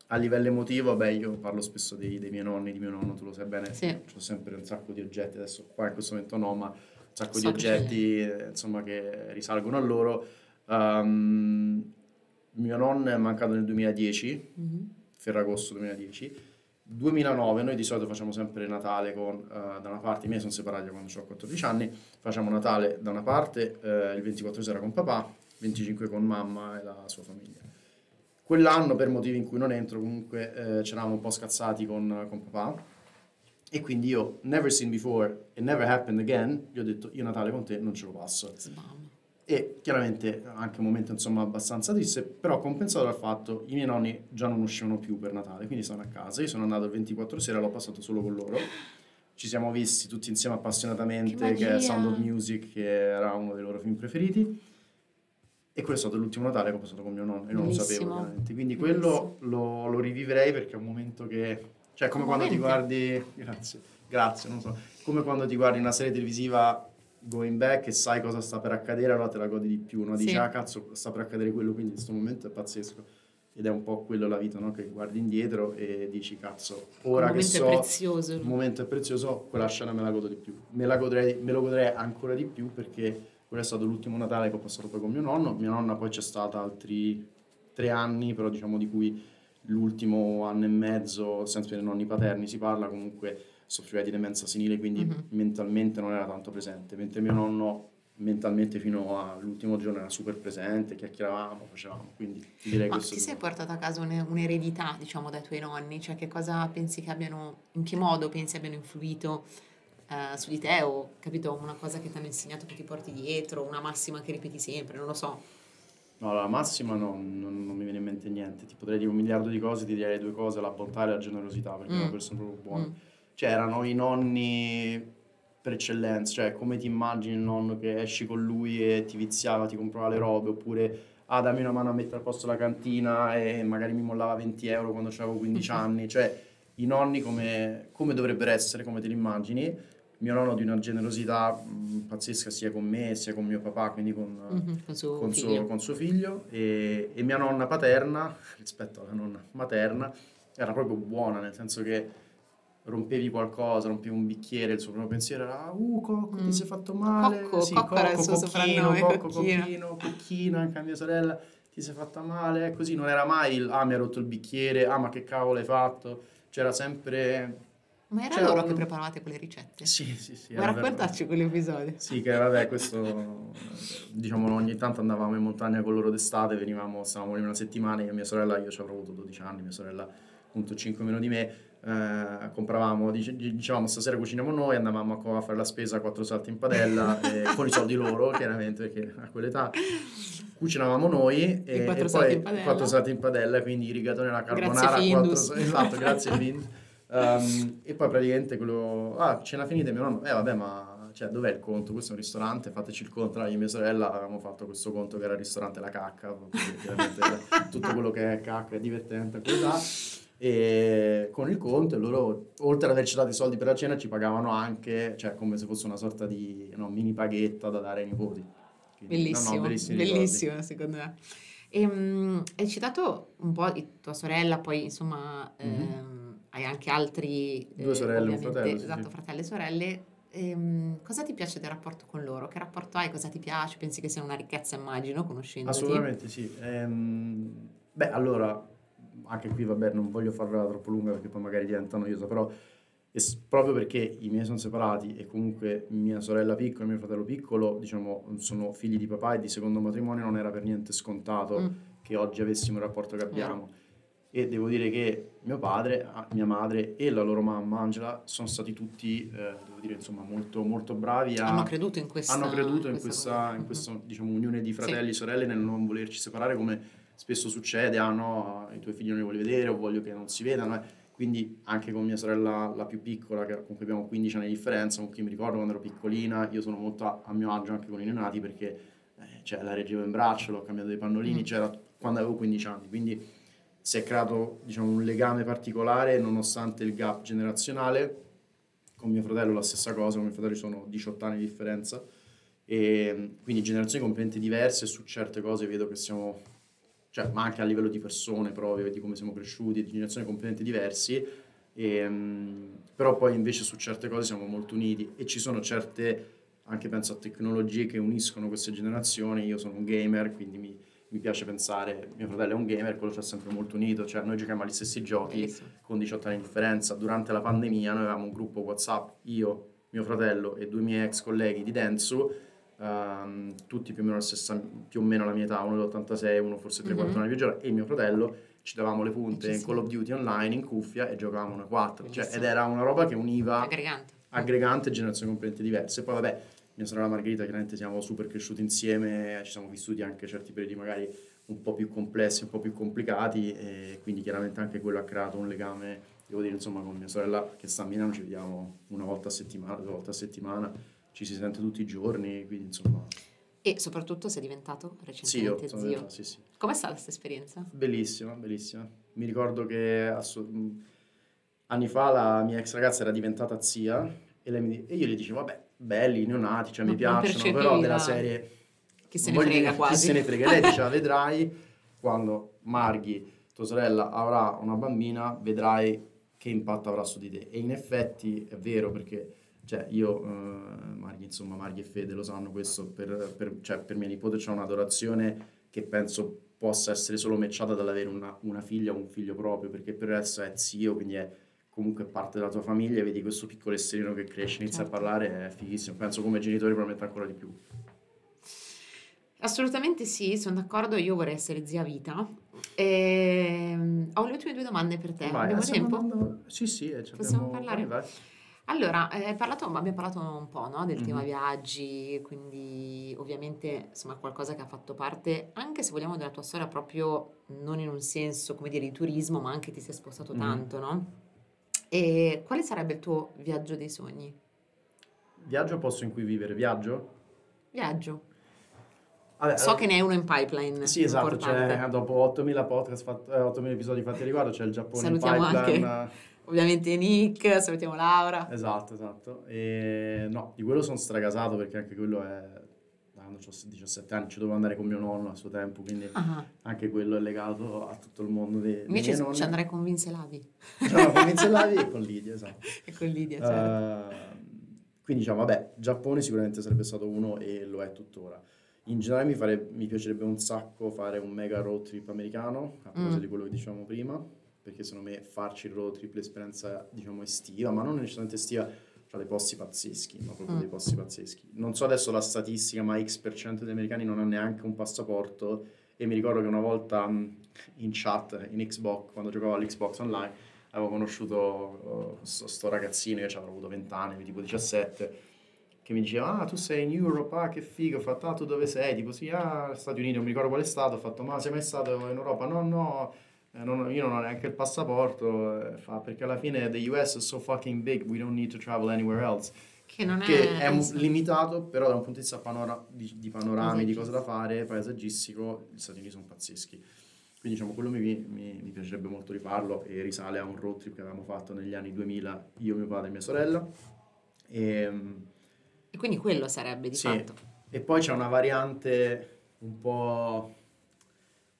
A livello emotivo, beh, io parlo spesso dei, dei, miei nonni, di mio nonno, tu lo sai bene, sì. ho sempre un sacco di oggetti, adesso qua in questo momento no, ma un sacco so di oggetti eh, insomma, che risalgono a loro. Um, mio nonno è mancato nel 2010, mm-hmm. Ferragosto 2010, 2009 noi di solito facciamo sempre Natale con, uh, da una parte, i miei sono separati quando ho 14 anni, facciamo Natale da una parte, uh, il 24 sera con papà, 25 con mamma e la sua famiglia. Quell'anno per motivi in cui non entro comunque uh, c'eravamo un po' scazzati con, con papà e quindi io, never seen before e never happened again, gli ho detto io Natale con te non ce lo passo. Sbam e chiaramente anche un momento insomma abbastanza triste, però compensato dal fatto i miei nonni già non uscivano più per Natale, quindi sono a casa, io sono andato il 24 sera, l'ho passato solo con loro, ci siamo visti tutti insieme appassionatamente, che, che è Sound of Music, che era uno dei loro film preferiti, e quello è stato l'ultimo Natale che ho passato con mio nonno, e non Bellissimo. lo sapevo ovviamente, quindi quello lo, lo, rivivrei perché è un momento che, cioè come quando ti guardi, <laughs> grazie, grazie, non so, come quando ti guardi una serie televisiva going back e sai cosa sta per accadere, allora te la godi di più, no? Dici, sì. ah cazzo, sta per accadere quello, quindi in questo momento è pazzesco. Ed è un po' quello la vita, no? Che guardi indietro e dici, cazzo, ora che so... prezioso. Il momento è prezioso, quella scena me la godo di più. Me, la godrei, me lo godrei ancora di più perché quello è stato l'ultimo Natale che ho passato poi con mio nonno. Mia nonna poi c'è stata altri tre anni, però diciamo di cui l'ultimo anno e mezzo, senza i nonni paterni si parla, comunque soffriva di demenza senile, quindi mm-hmm. mentalmente non era tanto presente, mentre mio nonno mentalmente fino all'ultimo giorno era super presente, chiacchieravamo, facevamo, quindi direi Ma questo. ti sei portato a casa un'eredità, diciamo, dai tuoi nonni? Cioè che cosa pensi che abbiano, in che modo pensi abbiano influito uh, su di te o, capito, una cosa che ti hanno insegnato che ti porti dietro, una massima che ripeti sempre, non lo so. No, la massima no, non, non, mi viene in mente niente, ti potrei dire un miliardo di cose, ti direi due cose, la bontà e la generosità, perché mm. è una persona proprio buona. Mm cioè erano i nonni per eccellenza, cioè come ti immagini il nonno che esci con lui e ti viziava, ti comprava le robe, oppure ah dammi una mano a mettere a posto la cantina e magari mi mollava 20 euro quando avevo 15 <laughs> anni, cioè i nonni come, come, dovrebbero essere, come te li immagini. Mio nonno di una generosità mh, pazzesca sia con me sia con mio papà, quindi con, mm-hmm, con, suo, con, suo, con suo, figlio, e, e mia nonna paterna <laughs> rispetto alla nonna materna era proprio buona, nel senso che rompevi qualcosa, rompevi un bicchiere, il suo primo pensiero era uh Cocco ti mm. sei fatto male, Cocco, sì, Cocco, Cocco Cocchino, Cocco, Cocchino, Cocchino, anche a mia sorella ti sei fatta male, così non era mai il ah mi ha rotto il bicchiere, ah ma che cavolo hai fatto, c'era sempre ma era loro un... che preparavate quelle ricette? Sì, sì, sì. Vuoi raccontarci quell'episodio? Sì, che vabbè, questo, diciamo, ogni tanto andavamo in montagna con loro d'estate, venivamo, stavamo lì una settimana, io e mia sorella, io ci avrò avuto 12 anni, mia sorella appunto 5 meno di me, eh, compravamo, dice, dicevamo stasera cuciniamo noi, andavamo a fare la spesa a quattro salti in padella, <laughs> eh, con i soldi loro, chiaramente, perché a quell'età cucinavamo noi e, e, e poi quattro salti in padella, quindi i rigatoni alla carbonara, grazie quattro, esatto, grazie Findus. Um, <laughs> e poi praticamente quello, ah, cena finita, mio nonno, eh vabbè, ma cioè, dov'è il conto? Questo è un ristorante, fateci il conto. Io e mia sorella avevamo fatto questo conto che era il ristorante La Cacca, tutto quello che è cacca è divertente, quella. E con il conto, loro, oltre ad averci dato i soldi per la cena, ci pagavano anche, cioè come se fosse una sorta di no, mini paghetta da dare ai nipoti. Quindi, bellissimo, no, no, bellissimo secondo me. E, um, hai citato un po' di tua sorella, poi insomma... Mm-hmm. Ehm, hai anche altri... Due sorelle, eh, un fratello. Esatto, sì. fratelli e sorelle. Ehm, cosa ti piace del rapporto con loro? Che rapporto hai? Cosa ti piace? Pensi che sia una ricchezza, immagino, conoscendoti? Assolutamente sì. Ehm, beh, allora, anche qui, vabbè, non voglio farla troppo lunga perché poi magari diventa noiosa, però es- proprio perché i miei sono separati e comunque mia sorella piccola e mio fratello piccolo, diciamo, sono figli di papà e di secondo matrimonio, non era per niente scontato mm. che oggi avessimo il rapporto che abbiamo. Mm e devo dire che mio padre, mia madre e la loro mamma Angela sono stati tutti, eh, devo dire, insomma, molto, molto bravi. A, hanno creduto in questa, hanno creduto in questa, in questa mm-hmm. diciamo, unione di fratelli e sì. sorelle nel non volerci separare come spesso succede, ah no, i tuoi figli non li voglio vedere o voglio che non si vedano. Eh. Quindi anche con mia sorella, la più piccola, che con cui abbiamo 15 anni di differenza, con cui mi ricordo quando ero piccolina, io sono molto a, a mio agio anche con i neonati perché eh, cioè, la reggevo in braccio, l'ho cambiato dei pannolini, mm. c'era quando avevo 15 anni. Quindi si è creato diciamo, un legame particolare nonostante il gap generazionale. Con mio fratello la stessa cosa, con mio fratello ci sono 18 anni di differenza e quindi generazioni completamente diverse su certe cose vedo che siamo, cioè, ma anche a livello di persone proprio, di come siamo cresciuti, di generazioni completamente diversi, e, um, però poi invece su certe cose siamo molto uniti e ci sono certe, anche penso a tecnologie che uniscono queste generazioni, io sono un gamer quindi mi, mi piace pensare, mio fratello è un gamer, quello ci ha sempre molto unito, cioè noi giochiamo agli stessi giochi Bellissimo. con 18 anni di differenza. Durante la pandemia noi avevamo un gruppo WhatsApp, io, mio fratello e due miei ex colleghi di Densu, um, tutti più o, meno stessa, più o meno alla mia età, uno dell'86, uno forse 3-4 mm-hmm. anni più giovane, e mio fratello, ci davamo le punte in Call of Duty online in cuffia e giocavamo noi quattro. Cioè, ed era una roba che univa aggregante, aggregante generazioni completamente diverse. Poi vabbè, mia sorella Margherita, chiaramente siamo super cresciuti insieme, ci siamo vissuti anche certi periodi magari un po' più complessi, un po' più complicati e quindi chiaramente anche quello ha creato un legame, devo dire insomma con mia sorella che sta a Milano ci vediamo una volta a settimana, due volte a settimana, ci si sente tutti i giorni, quindi insomma... E soprattutto sei diventato recentemente zio. zio. Sì, sì. Com'è stata questa esperienza? Bellissima, bellissima. Mi ricordo che assu- anni fa la mia ex ragazza era diventata zia e, mi, e io gli dicevo, vabbè, belli, neonati, cioè mi piacciono, però della serie... Chi se ne frega quasi. Chi se ne frega. Lei diceva, <laughs> vedrai quando Marghi, tua sorella, avrà una bambina, vedrai che impatto avrà su di te. E in effetti è vero perché cioè io, uh, Marghi, insomma, Marghi e Fede lo sanno questo, per, per, cioè, per mia nipote c'è un'adorazione che penso possa essere solo matchata dall'avere una, una figlia o un figlio proprio, perché per il resto è zio, quindi è comunque parte della tua famiglia, vedi questo piccolo esserino che cresce, inizia certo. a parlare, è fighissimo. Penso come genitori probabilmente ancora di più. Assolutamente sì, sono d'accordo, io vorrei essere zia vita. E... Ehm, ho le ultime due domande per te, vai, abbiamo tempo? Andando... Sì, sì, eh, possiamo parlare. Vai, vai. Allora, eh, parlato, abbiamo parlato un po' no, del mm-hmm. tema viaggi, quindi ovviamente insomma qualcosa che ha fatto parte, anche se vogliamo, della tua storia proprio non in un senso, come dire, di turismo, ma anche ti sei spostato mm-hmm. tanto, no? E quale sarebbe il tuo viaggio dei sogni? Viaggio posto in cui vivere? Viaggio? Viaggio. Vabbè, so allora, che ne è uno in pipeline. Sì, esatto, cioè, dopo 8000 podcast, fatto, eh, 8000 episodi fatti riguardo, c'è il Giappone salutiamo in pipeline. Anche, ovviamente Nick, salutiamo Laura. Esatto, esatto. E no, di quello sono stragasato perché anche quello è quando ho 17 anni ci dovevo andare con mio nonno a suo tempo, quindi uh-huh. anche quello è legato a tutto il mondo dei, Invece dei ci andrei con Vince Lavi. No, con Vince Lavi e con Lidia, esatto. <laughs> e con Lidia, certo. Uh, quindi diciamo, vabbè, Giappone sicuramente sarebbe stato uno e lo è tuttora. In generale mi, fare, mi piacerebbe un sacco fare un mega road trip americano, a proposito mm. di quello che dicevamo prima, perché secondo me farci il road trip, l'esperienza diciamo estiva, ma non necessariamente estiva, ha dei posti pazzeschi, ma proprio mm. dei posti pazzeschi. Non so adesso la statistica, ma X% per cento degli americani non ha neanche un passaporto e mi ricordo che una volta mm, in chat, in Xbox, quando giocavo all'Xbox Online, avevo conosciuto questo uh, ragazzino, io ci avrò avuto 20 anni, tipo 17, che mi diceva, ah, tu sei in Europe, ah, che figo, ho fatto, ah, tu dove sei? Tipo, sì, ah, Stati Uniti, non mi ricordo qual è stato, ho fatto, ma sei mai stato in Europa? No, no, non, io non ho neanche il passaporto, eh, fa, perché alla fine the US is so fucking big, we don't need to travel anywhere else. Che non che è, è limitato, però da un punto di vista panora- di, di, panorami, di cose da fare, paesaggistico, gli Stati Uniti sono pazzeschi. Quindi diciamo, quello mi, mi, mi, piacerebbe molto rifarlo e risale a un road trip che avevamo fatto negli anni 2000, io, mio padre e mia sorella. E, ehm, e quindi quello sarebbe di sì. fatto. E poi c'è una variante un po'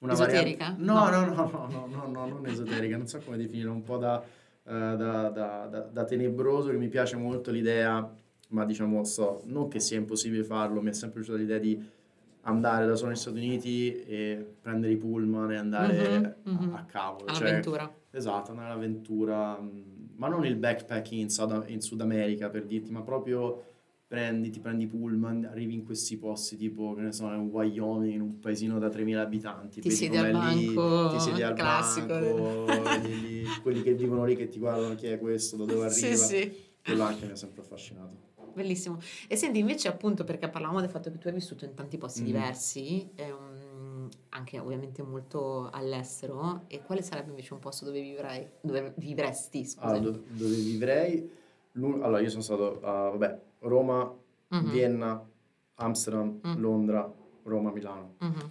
Una esoterica? Variante... No, no, no, no, no, no, no, non esoterica, non so come definirla, un po' da, uh, da, da, da, da, tenebroso, che mi piace molto l'idea, ma diciamo, so, non che sia impossibile farlo, mi è sempre piaciuta l'idea di andare da solo negli Stati Uniti e prendere i pullman e andare mm-hmm, mm-hmm. a cavolo. All'avventura. Cioè, esatto, andare all'avventura, ma non il backpacking in in Sud America per dirti, ma proprio prendi, ti prendi pullman, arrivi in questi posti tipo, che ne so, in Wyoming, in un paesino da 3.000 abitanti. Ti siedi al banco, lì, ti siedi al classico. banco, lì, quelli che vivono lì che ti guardano chi è questo, da dove <laughs> arriva. Sì, sì. Quello anche mi ha sempre affascinato. Bellissimo. E senti, invece appunto perché parlavamo del fatto che tu hai vissuto in tanti posti mm. diversi, um, anche ovviamente molto all'estero, e quale sarebbe invece un posto dove vivrai, dove vivresti, scusa? Ah, dove, dove vivrei? Allora, io sono stato, uh, vabbè, Roma, mm-hmm. Vienna, Amsterdam, mm. Londra, Roma, Milano. Mm-hmm.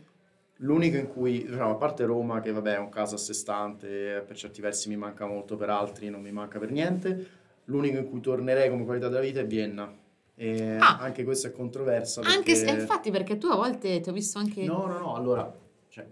L'unico in cui, diciamo, a parte Roma, che vabbè è un caso a sé stante, per certi versi mi manca molto, per altri non mi manca per niente, l'unico in cui tornerei come qualità della vita è Vienna. E ah, anche questo è controverso. Anche se, infatti, perché tu a volte ti ho visto anche... No, no, no, allora, cioè,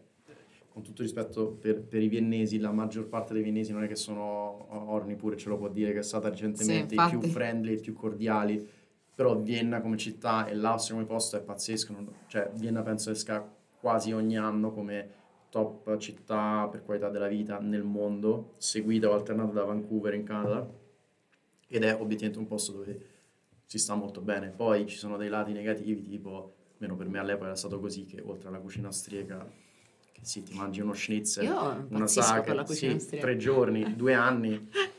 con tutto rispetto per, per, i viennesi, la maggior parte dei viennesi non è che sono orni pure, ce lo può dire, che è stata recentemente sì, i più friendly, i più cordiali però Vienna come città e l'Austria come posto è pazzesco, non, cioè Vienna penso esca quasi ogni anno come top città per qualità della vita nel mondo, seguita o alternata da Vancouver in Canada ed è obiettivamente un posto dove si sta molto bene. Poi ci sono dei lati negativi, tipo, almeno per me all'epoca era stato così, che oltre alla cucina austriaca, sì, ti mangi uno schnitzel, una saga, sì, tre giorni, due anni, <laughs>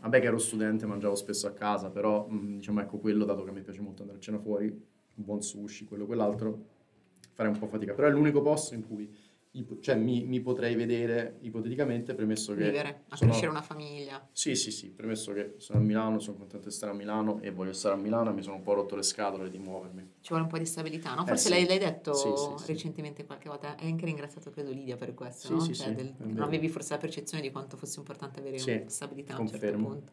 Vabbè che ero studente, mangiavo spesso a casa, però mm, diciamo ecco quello, dato che mi piace molto andare a cena fuori, un buon sushi, quello quell'altro, farei un po' fatica. Però è l'unico posto in cui cioè, mi, mi, potrei vedere ipoteticamente, premesso che... Vivere, a sono... crescere una famiglia. Sì, sì, sì, premesso che sono a Milano, sono contento di stare a Milano e voglio stare a Milano e mi sono un po' rotto le scatole di muovermi. Ci vuole un po' di stabilità, no? Eh, Forse eh, sì. l'hai, detto sì, sì, recentemente qualche volta, hai anche ringraziato credo Lidia per questo, no? Cioè, del, non avevi forse la percezione di quanto fosse importante avere una stabilità a un certo punto.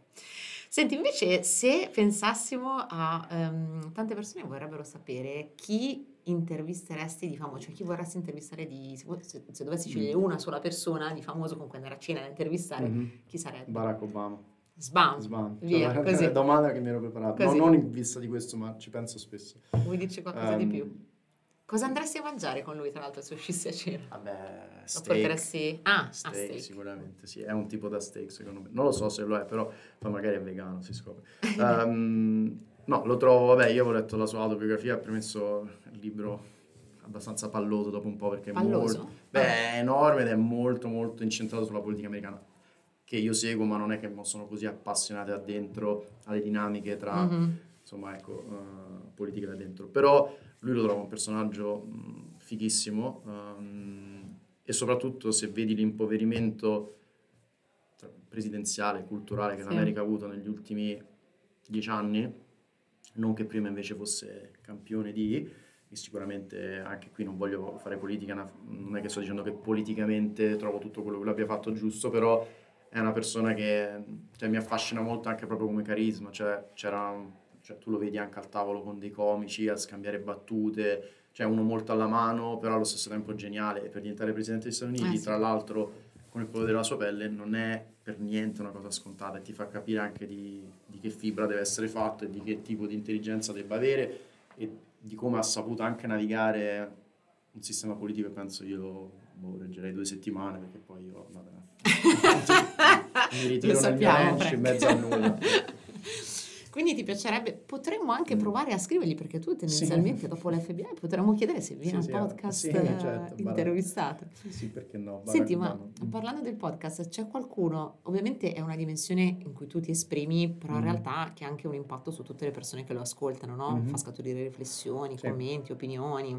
Senti, invece, se pensassimo a um, tante persone vorrebbero sapere chi intervisteresti di famoso, cioè chi vorresti intervistare di, se, se dovessi scegliere mm. una sola persona di famoso con cui andare a cena da intervistare, mm-hmm. chi sarebbe? Barack Obama. Sbam. Sbam. Via, cioè, così. domanda che mi ero preparato. No, non in vista di questo, ma ci penso spesso. Vuoi dirci qualcosa um, di più? Ehm, Cosa andresti a mangiare con lui, tra l'altro, se uscissi a cena? Vabbè, steak. Lo porteresti... Ah, steak, steak, sicuramente, sì. È un tipo da steak, secondo me. Non lo so se lo è, però poi magari è vegano, si scopre. um, <laughs> no, lo trovo... Vabbè, io avevo letto la sua autobiografia, ha premesso il libro abbastanza palloso dopo un po' perché palloso? è molto... Beh, è enorme ed è molto, molto incentrato sulla politica americana che io seguo, ma non è che sono così appassionate addentro alle dinamiche tra, mm-hmm. insomma, ecco, uh, politiche da dentro. Però lui lo trovo un personaggio mh, fighissimo um, e soprattutto se vedi l'impoverimento presidenziale, culturale che sì. l'America ha avuto negli ultimi dieci anni, non che prima invece fosse campione di, e sicuramente anche qui non voglio fare politica, non è che sto dicendo che politicamente trovo tutto quello che lui abbia fatto giusto, però è una persona che cioè, mi affascina molto anche proprio come carisma, cioè c'era cioè, tu lo vedi anche al tavolo con dei comici a scambiare battute, cioè uno molto alla mano, però allo stesso tempo geniale. E per diventare presidente degli Stati Uniti, eh, sì. tra l'altro, il colore della sua pelle, non è per niente una cosa scontata e ti fa capire anche di, di che fibra deve essere fatto e di che tipo di intelligenza debba avere e di come ha saputo anche navigare un sistema politico penso io boh, reggerei due settimane perché poi io vabbè, <laughs> <laughs> mi ritiro nel mio ranch in mezzo a nulla. Quindi ti piacerebbe, potremmo anche mm. provare a scrivergli perché tu tendenzialmente sì. dopo l'FBI potremmo chiedere se viene sì, al podcast sì, certo, intervistato. Sì, sì, perché no. Senti, ma mm. parlando del podcast, c'è qualcuno, ovviamente è una dimensione in cui tu ti esprimi, però mm. in realtà che ha anche un impatto su tutte le persone che lo ascoltano, no? Mm-hmm. Fa scaturire riflessioni, commenti, opinioni,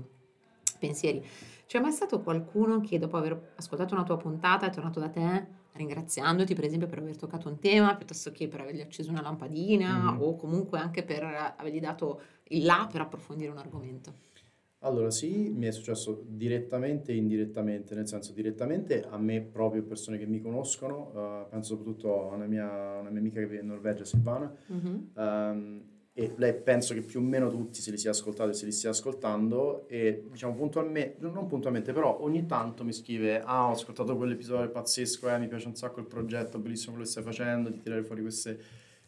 pensieri. C'è mai stato qualcuno che dopo aver ascoltato una tua puntata è tornato da te ringraziandoti per esempio per aver toccato un tema piuttosto che per avergli acceso una lampadina mm-hmm. o comunque anche per avergli dato il là per approfondire un argomento? Allora sì, mi è successo direttamente e indirettamente, nel senso direttamente a me proprio persone che mi conoscono, uh, penso soprattutto a una mia, una mia, amica che vive in Norvegia, Silvana, mm-hmm. um, e lei penso che più o meno tutti se li sia ascoltati e se li stia ascoltando e diciamo puntualmente, non puntualmente però ogni tanto mi scrive ah ho ascoltato quell'episodio pazzesco, eh, mi piace un sacco il progetto, bellissimo quello che stai facendo, di tirare fuori queste,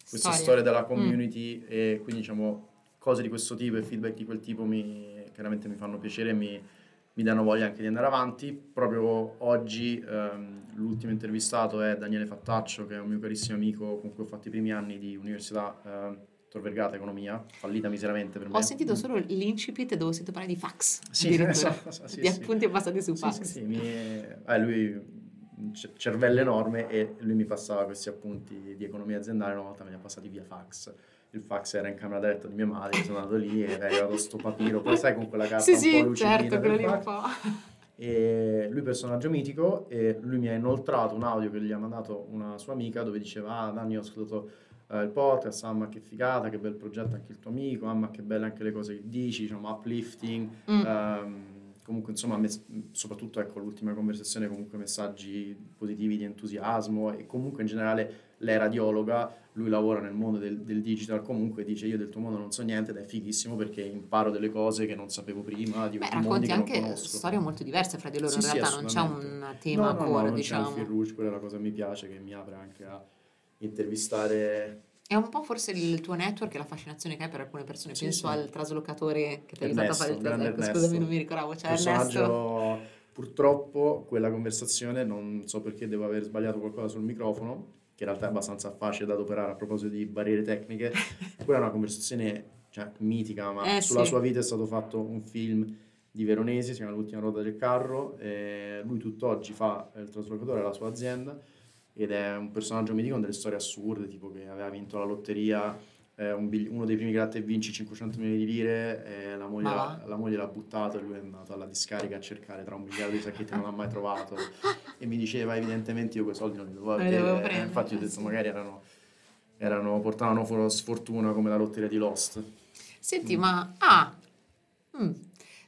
queste storie. della mm. community mm. e quindi diciamo cose di questo tipo e feedback di quel tipo mi, chiaramente mi fanno piacere e mi, mi danno voglia anche di andare avanti. Proprio oggi ehm, l'ultimo intervistato è Daniele Fattaccio che è un mio carissimo amico con cui ho fatto i primi anni di università. Ehm, Tor Vergata Economia, fallita miseramente per me. Ho sentito solo l'incipit dove si parlare di fax, sì, esatto, sì, di sì. appunti passati su fax. Sì, mi... eh, lui cervello enorme e lui mi passava questi appunti di economia aziendale, una volta me li ha passati via fax. Il fax era in camera da letto di mia madre, sono andato lì e arrivato sto papiro, poi sai con quella carta sì, un sì, po' lucidina certo, quello lì un po'. E lui personaggio mitico e lui mi ha inoltrato un audio che gli ha mandato una sua amica dove diceva ah Danni ho ascoltato eh, il podcast, mamma che figata, che bel progetto anche il tuo amico, mamma che belle anche le cose che dici, diciamo uplifting, mm. um, comunque insomma me, soprattutto ecco l'ultima conversazione comunque messaggi positivi di entusiasmo e comunque in generale lei radiologa, lui lavora nel mondo del, del, digital comunque dice io del tuo mondo non so niente ed è fighissimo perché imparo delle cose che non sapevo prima di Beh, racconti anche storie molto diverse fra di loro sì, in realtà non c'è un tema no, no, core no, diciamo non c'è il fil rouge, quella è la cosa che mi piace che mi apre anche a intervistare è un po' forse il tuo network e la fascinazione che hai per alcune persone. Sì, Penso sì. al traslocatore che ti ha aiutato a fare il trasloco. Scusami, non mi ricordavo. Cioè, Ernesto. Purtroppo quella conversazione, non so perché devo aver sbagliato qualcosa sul microfono, che in realtà è abbastanza facile da adoperare a proposito di barriere tecniche. <laughs> quella è una conversazione cioè, mitica, ma eh, sulla sì. sua vita è stato fatto un film di Veronesi, si chiama L'ultima ruota del carro. lui tutt'oggi fa il traslocatore alla sua azienda ed è un personaggio mitico con delle storie assurde, tipo che aveva vinto la lotteria, eh, un bigli- uno dei primi gratta e vinci 500 milioni di lire, e la moglie, la, la moglie l'ha buttato e lui è andato alla discarica a cercare tra un miliardo di sacchetti non l'ha mai trovato e mi diceva evidentemente io quei soldi non li dovevo avere, eh, infatti ho detto sì. magari erano, erano, portavano sfortuna come la lotteria di Lost. Senti, mm. ma... Ah, mm,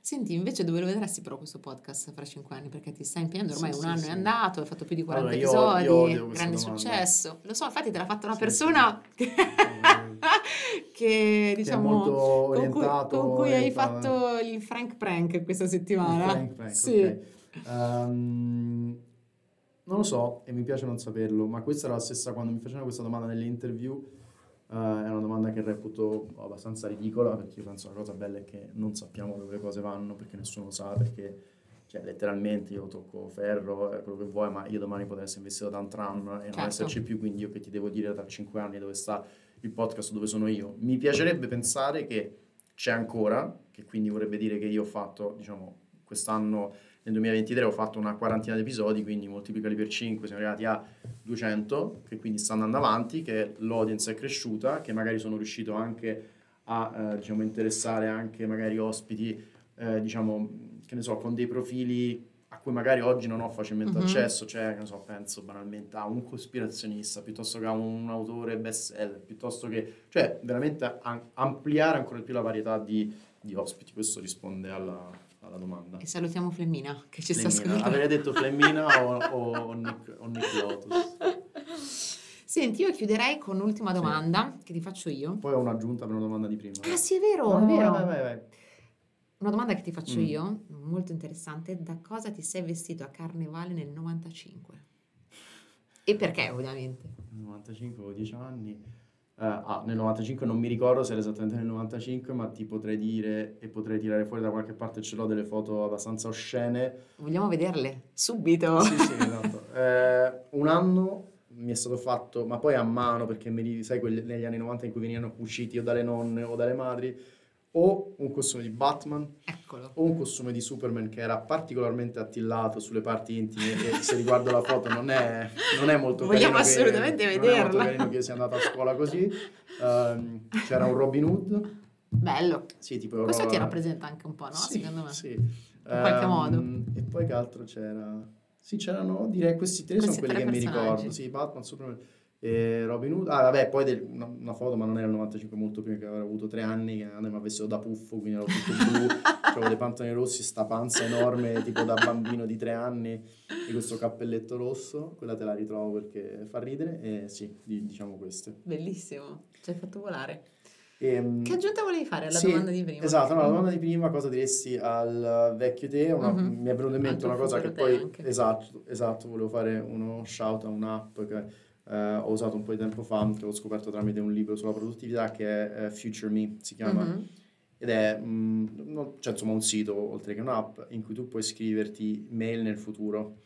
Senti, invece dove lo vedresti però questo podcast fra cinque anni? Perché ti stai impegnando, ormai sì, un sì, anno sì. è andato, hai fatto più di 40 allora, episodi, io, io grande successo. Lo so, infatti te l'ha fatta una persona che, <laughs> che, diciamo con cui, con cui hai fatto il Frank Prank questa settimana. Il Frank Prank, sì. Okay. Um, non lo so e mi piace non saperlo, ma questa era la stessa quando mi facevano questa domanda nelle interview Uh, è una domanda che reputo abbastanza ridicola perché io penso la cosa bella è che non sappiamo dove le cose vanno perché nessuno lo sa, perché cioè, letteralmente io tocco ferro, quello che vuoi, ma io domani potrei essere investito da un tram e certo. non esserci più, quindi io che ti devo dire tra cinque anni dove sta il podcast, dove sono io. Mi piacerebbe pensare che c'è ancora, che quindi vorrebbe dire che io ho fatto, diciamo, quest'anno nel 2023 ho fatto una quarantina di episodi, quindi moltiplicali per 5, siamo arrivati a 200, che quindi sta andando avanti, che l'audience è cresciuta, che magari sono riuscito anche a eh, diciamo, interessare anche magari ospiti, eh, diciamo, che ne so, con dei profili a cui magari oggi non ho facilmente mm-hmm. accesso, cioè, che ne so, penso banalmente a un cospirazionista, piuttosto che a un autore bestseller, piuttosto che, cioè, veramente ampliare ancora di più la varietà di, di ospiti. Questo risponde alla, alla domanda. E salutiamo Flemmina che ci Flemmina. sta ascoltando. Avrei detto Flemmina o, o, <laughs> Nick, o Nick Lotus. Senti, io chiuderei con l'ultima domanda sì. che ti faccio io. Poi ho un'aggiunta per una domanda di prima. Ah sì, è vero, no, è vero. Vai, vai, vai. Una domanda che ti faccio mm. io, molto interessante, da cosa ti sei vestito a carnevale nel 95? E perché ovviamente? Nel 95 avevo 10 anni. Uh, ah, nel 95 non mi ricordo se era esattamente nel 95, ma ti potrei dire e potrei tirare fuori da qualche parte, ce l'ho delle foto abbastanza oscene. Vogliamo vederle subito. Sì, sì, <laughs> esatto. eh, un anno mi è stato fatto, ma poi a mano, perché mi, sai, negli anni 90 in cui venivano cuciti o dalle nonne o dalle madri, o un costume di Batman Eccolo. o un costume di Superman che era particolarmente attillato sulle parti intime e se riguardo la foto non è, non è molto Vogliamo assolutamente che, vederla. Non è molto carino che sia andato a scuola così. Um, c'era un Robin Hood. Bello. Sì, tipo Questo ti rappresenta anche un po', no? Sì, Secondo me. Sì. In qualche um, modo. E poi che altro c'era? Sì, c'erano, direi, questi tre questi sono quelli che mi ricordo. Sì, Batman, Superman e Robin Hood, ah vabbè, poi del, una, una, foto, ma non era il 95, molto prima che avevo avuto tre anni, che mi ha vestito da puffo, quindi ero tutto blu, <laughs> avevo dei pantaloni rossi, sta panza enorme, tipo da bambino di tre anni, e questo cappelletto rosso, quella te la ritrovo perché fa ridere, e sì, diciamo queste. Bellissimo, ci hai fatto volare. E, ehm, che aggiunta volevi fare alla sì, domanda di prima? Esatto, no, la domanda di prima, cosa diresti al vecchio te? Una, mm-hmm. Mi è venuta in mente una cosa che poi... Anche. Esatto, esatto, volevo fare uno shout a un'app che eh, ho usato un po' di tempo fa, che ho scoperto tramite un libro sulla produttività che è uh, Future Me, si chiama. Mm-hmm. Ed è mh, mm, cioè, insomma, un sito, oltre che un'app, in cui tu puoi scriverti mail nel futuro.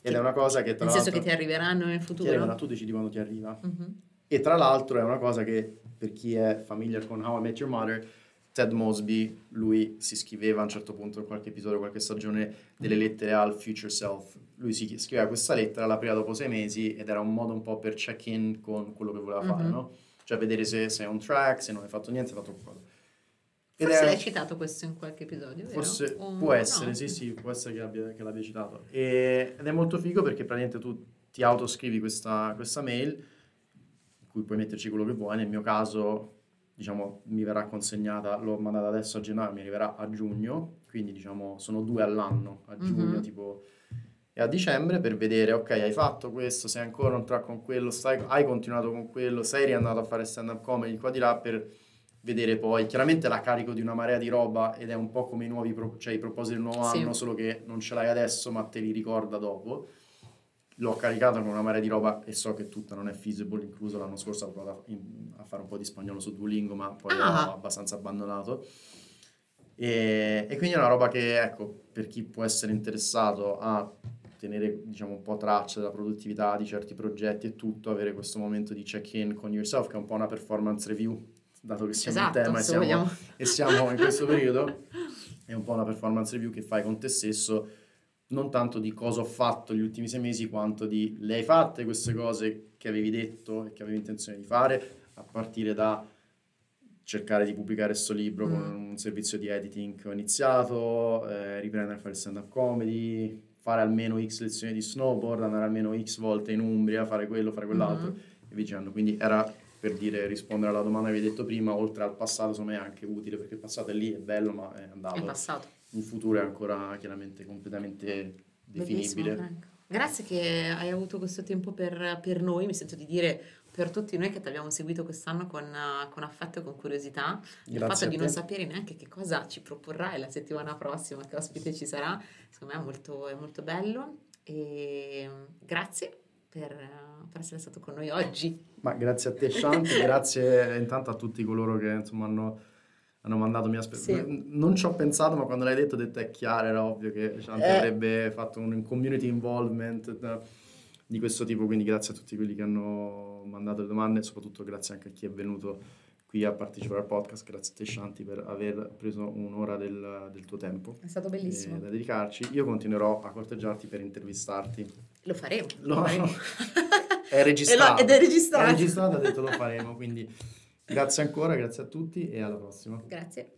Ed che, è una cosa che tra Nel senso che ti arriveranno nel futuro? Ti arriverà, tu decidi quando ti arriva. Mm-hmm. E tra l'altro è una cosa che, per chi è familiar con How I Met Your Mother, Ted Mosby, lui si scriveva a un certo punto in qualche episodio, qualche stagione, delle lettere al future self. Lui si scriveva questa lettera, la prima dopo sei mesi ed era un modo un po' per check-in con quello che voleva mm-hmm. fare, mhm. no? Cioè vedere se sei on track, se non hai fatto niente, hai fatto qualcosa. Ed forse è... l'hai citato questo in qualche episodio? Forse o... può essere, no? sì, sì, può essere che, abbia, che l'abbia citato. E, ed è molto figo perché praticamente tu ti autoscrivi questa, questa mail in cui puoi metterci quello che vuoi. Nel mio caso diciamo, mi verrà consegnata, l'ho mandata adesso a gennaio, mi arriverà a giugno, quindi diciamo sono due all'anno, a giugno mm-hmm. tipo e a dicembre per vedere, ok, hai fatto questo, sei ancora on track con quello, stai, hai continuato con quello, sei riandato a fare stand-up comedy qua di là per vedere poi, chiaramente la carico di una marea di roba ed è un po' come i nuovi, pro- cioè i propositi del nuovo sì. anno, solo che non ce l'hai adesso ma te li ricorda dopo l'ho caricata con una marea di roba e so che tutta non è feasible, incluso l'anno scorso ho provato a, a fare un po' di spagnolo su Duolingo, ma poi ah. l'ho abbastanza abbandonato. E, e, quindi è una roba che, ecco, per chi può essere interessato a tenere, diciamo, un po' traccia della produttività di certi progetti e tutto, avere questo momento di check-in con yourself, che è un po' una performance review, dato che siamo esatto, in tema e siamo, e siamo in questo <laughs> periodo, è un po' una performance review che fai con te stesso non tanto di cosa ho fatto gli ultimi sei mesi, quanto di le hai fatte queste cose che avevi detto e che avevi intenzione di fare, a partire da cercare di pubblicare questo libro mm. con un servizio di editing che ho iniziato, eh, riprendere a fare il stand-up comedy, fare almeno X lezioni di snowboard, andare almeno X volte in Umbria, fare quello, fare quell'altro, mm-hmm. e via dicendo. Quindi era per dire, rispondere alla domanda che avevi detto prima, oltre al passato, secondo me è anche utile, perché il passato è lì, è bello, ma è andato. È passato in futuro è ancora chiaramente completamente definibile. Grazie che hai avuto questo tempo per, per, noi, mi sento di dire per tutti noi che ti abbiamo seguito quest'anno con, con affetto e con curiosità. Grazie il fatto di non sapere neanche che cosa ci proporrai la settimana prossima, che ospite ci sarà, secondo me è molto, è molto bello. E grazie per, per, essere stato con noi oggi. Ma grazie a te Shanti, <laughs> grazie intanto a tutti coloro che insomma hanno hanno mandato mia spe- sì. non ci ho pensato ma quando l'hai detto ho detto è chiaro era ovvio che Shanti eh. avrebbe fatto un community involvement di questo tipo quindi grazie a tutti quelli che hanno mandato le domande e soprattutto grazie anche a chi è venuto qui a partecipare al podcast grazie a te Shanti per aver preso un'ora del, del tuo tempo. È stato bellissimo. Da dedicarci. Io continuerò a corteggiarti per intervistarti. Lo faremo. <laughs> Lo, faremo. è <laughs> registrato. ed è registrato. È registrato ha detto lo faremo quindi Grazie ancora, grazie a tutti e alla prossima. Grazie.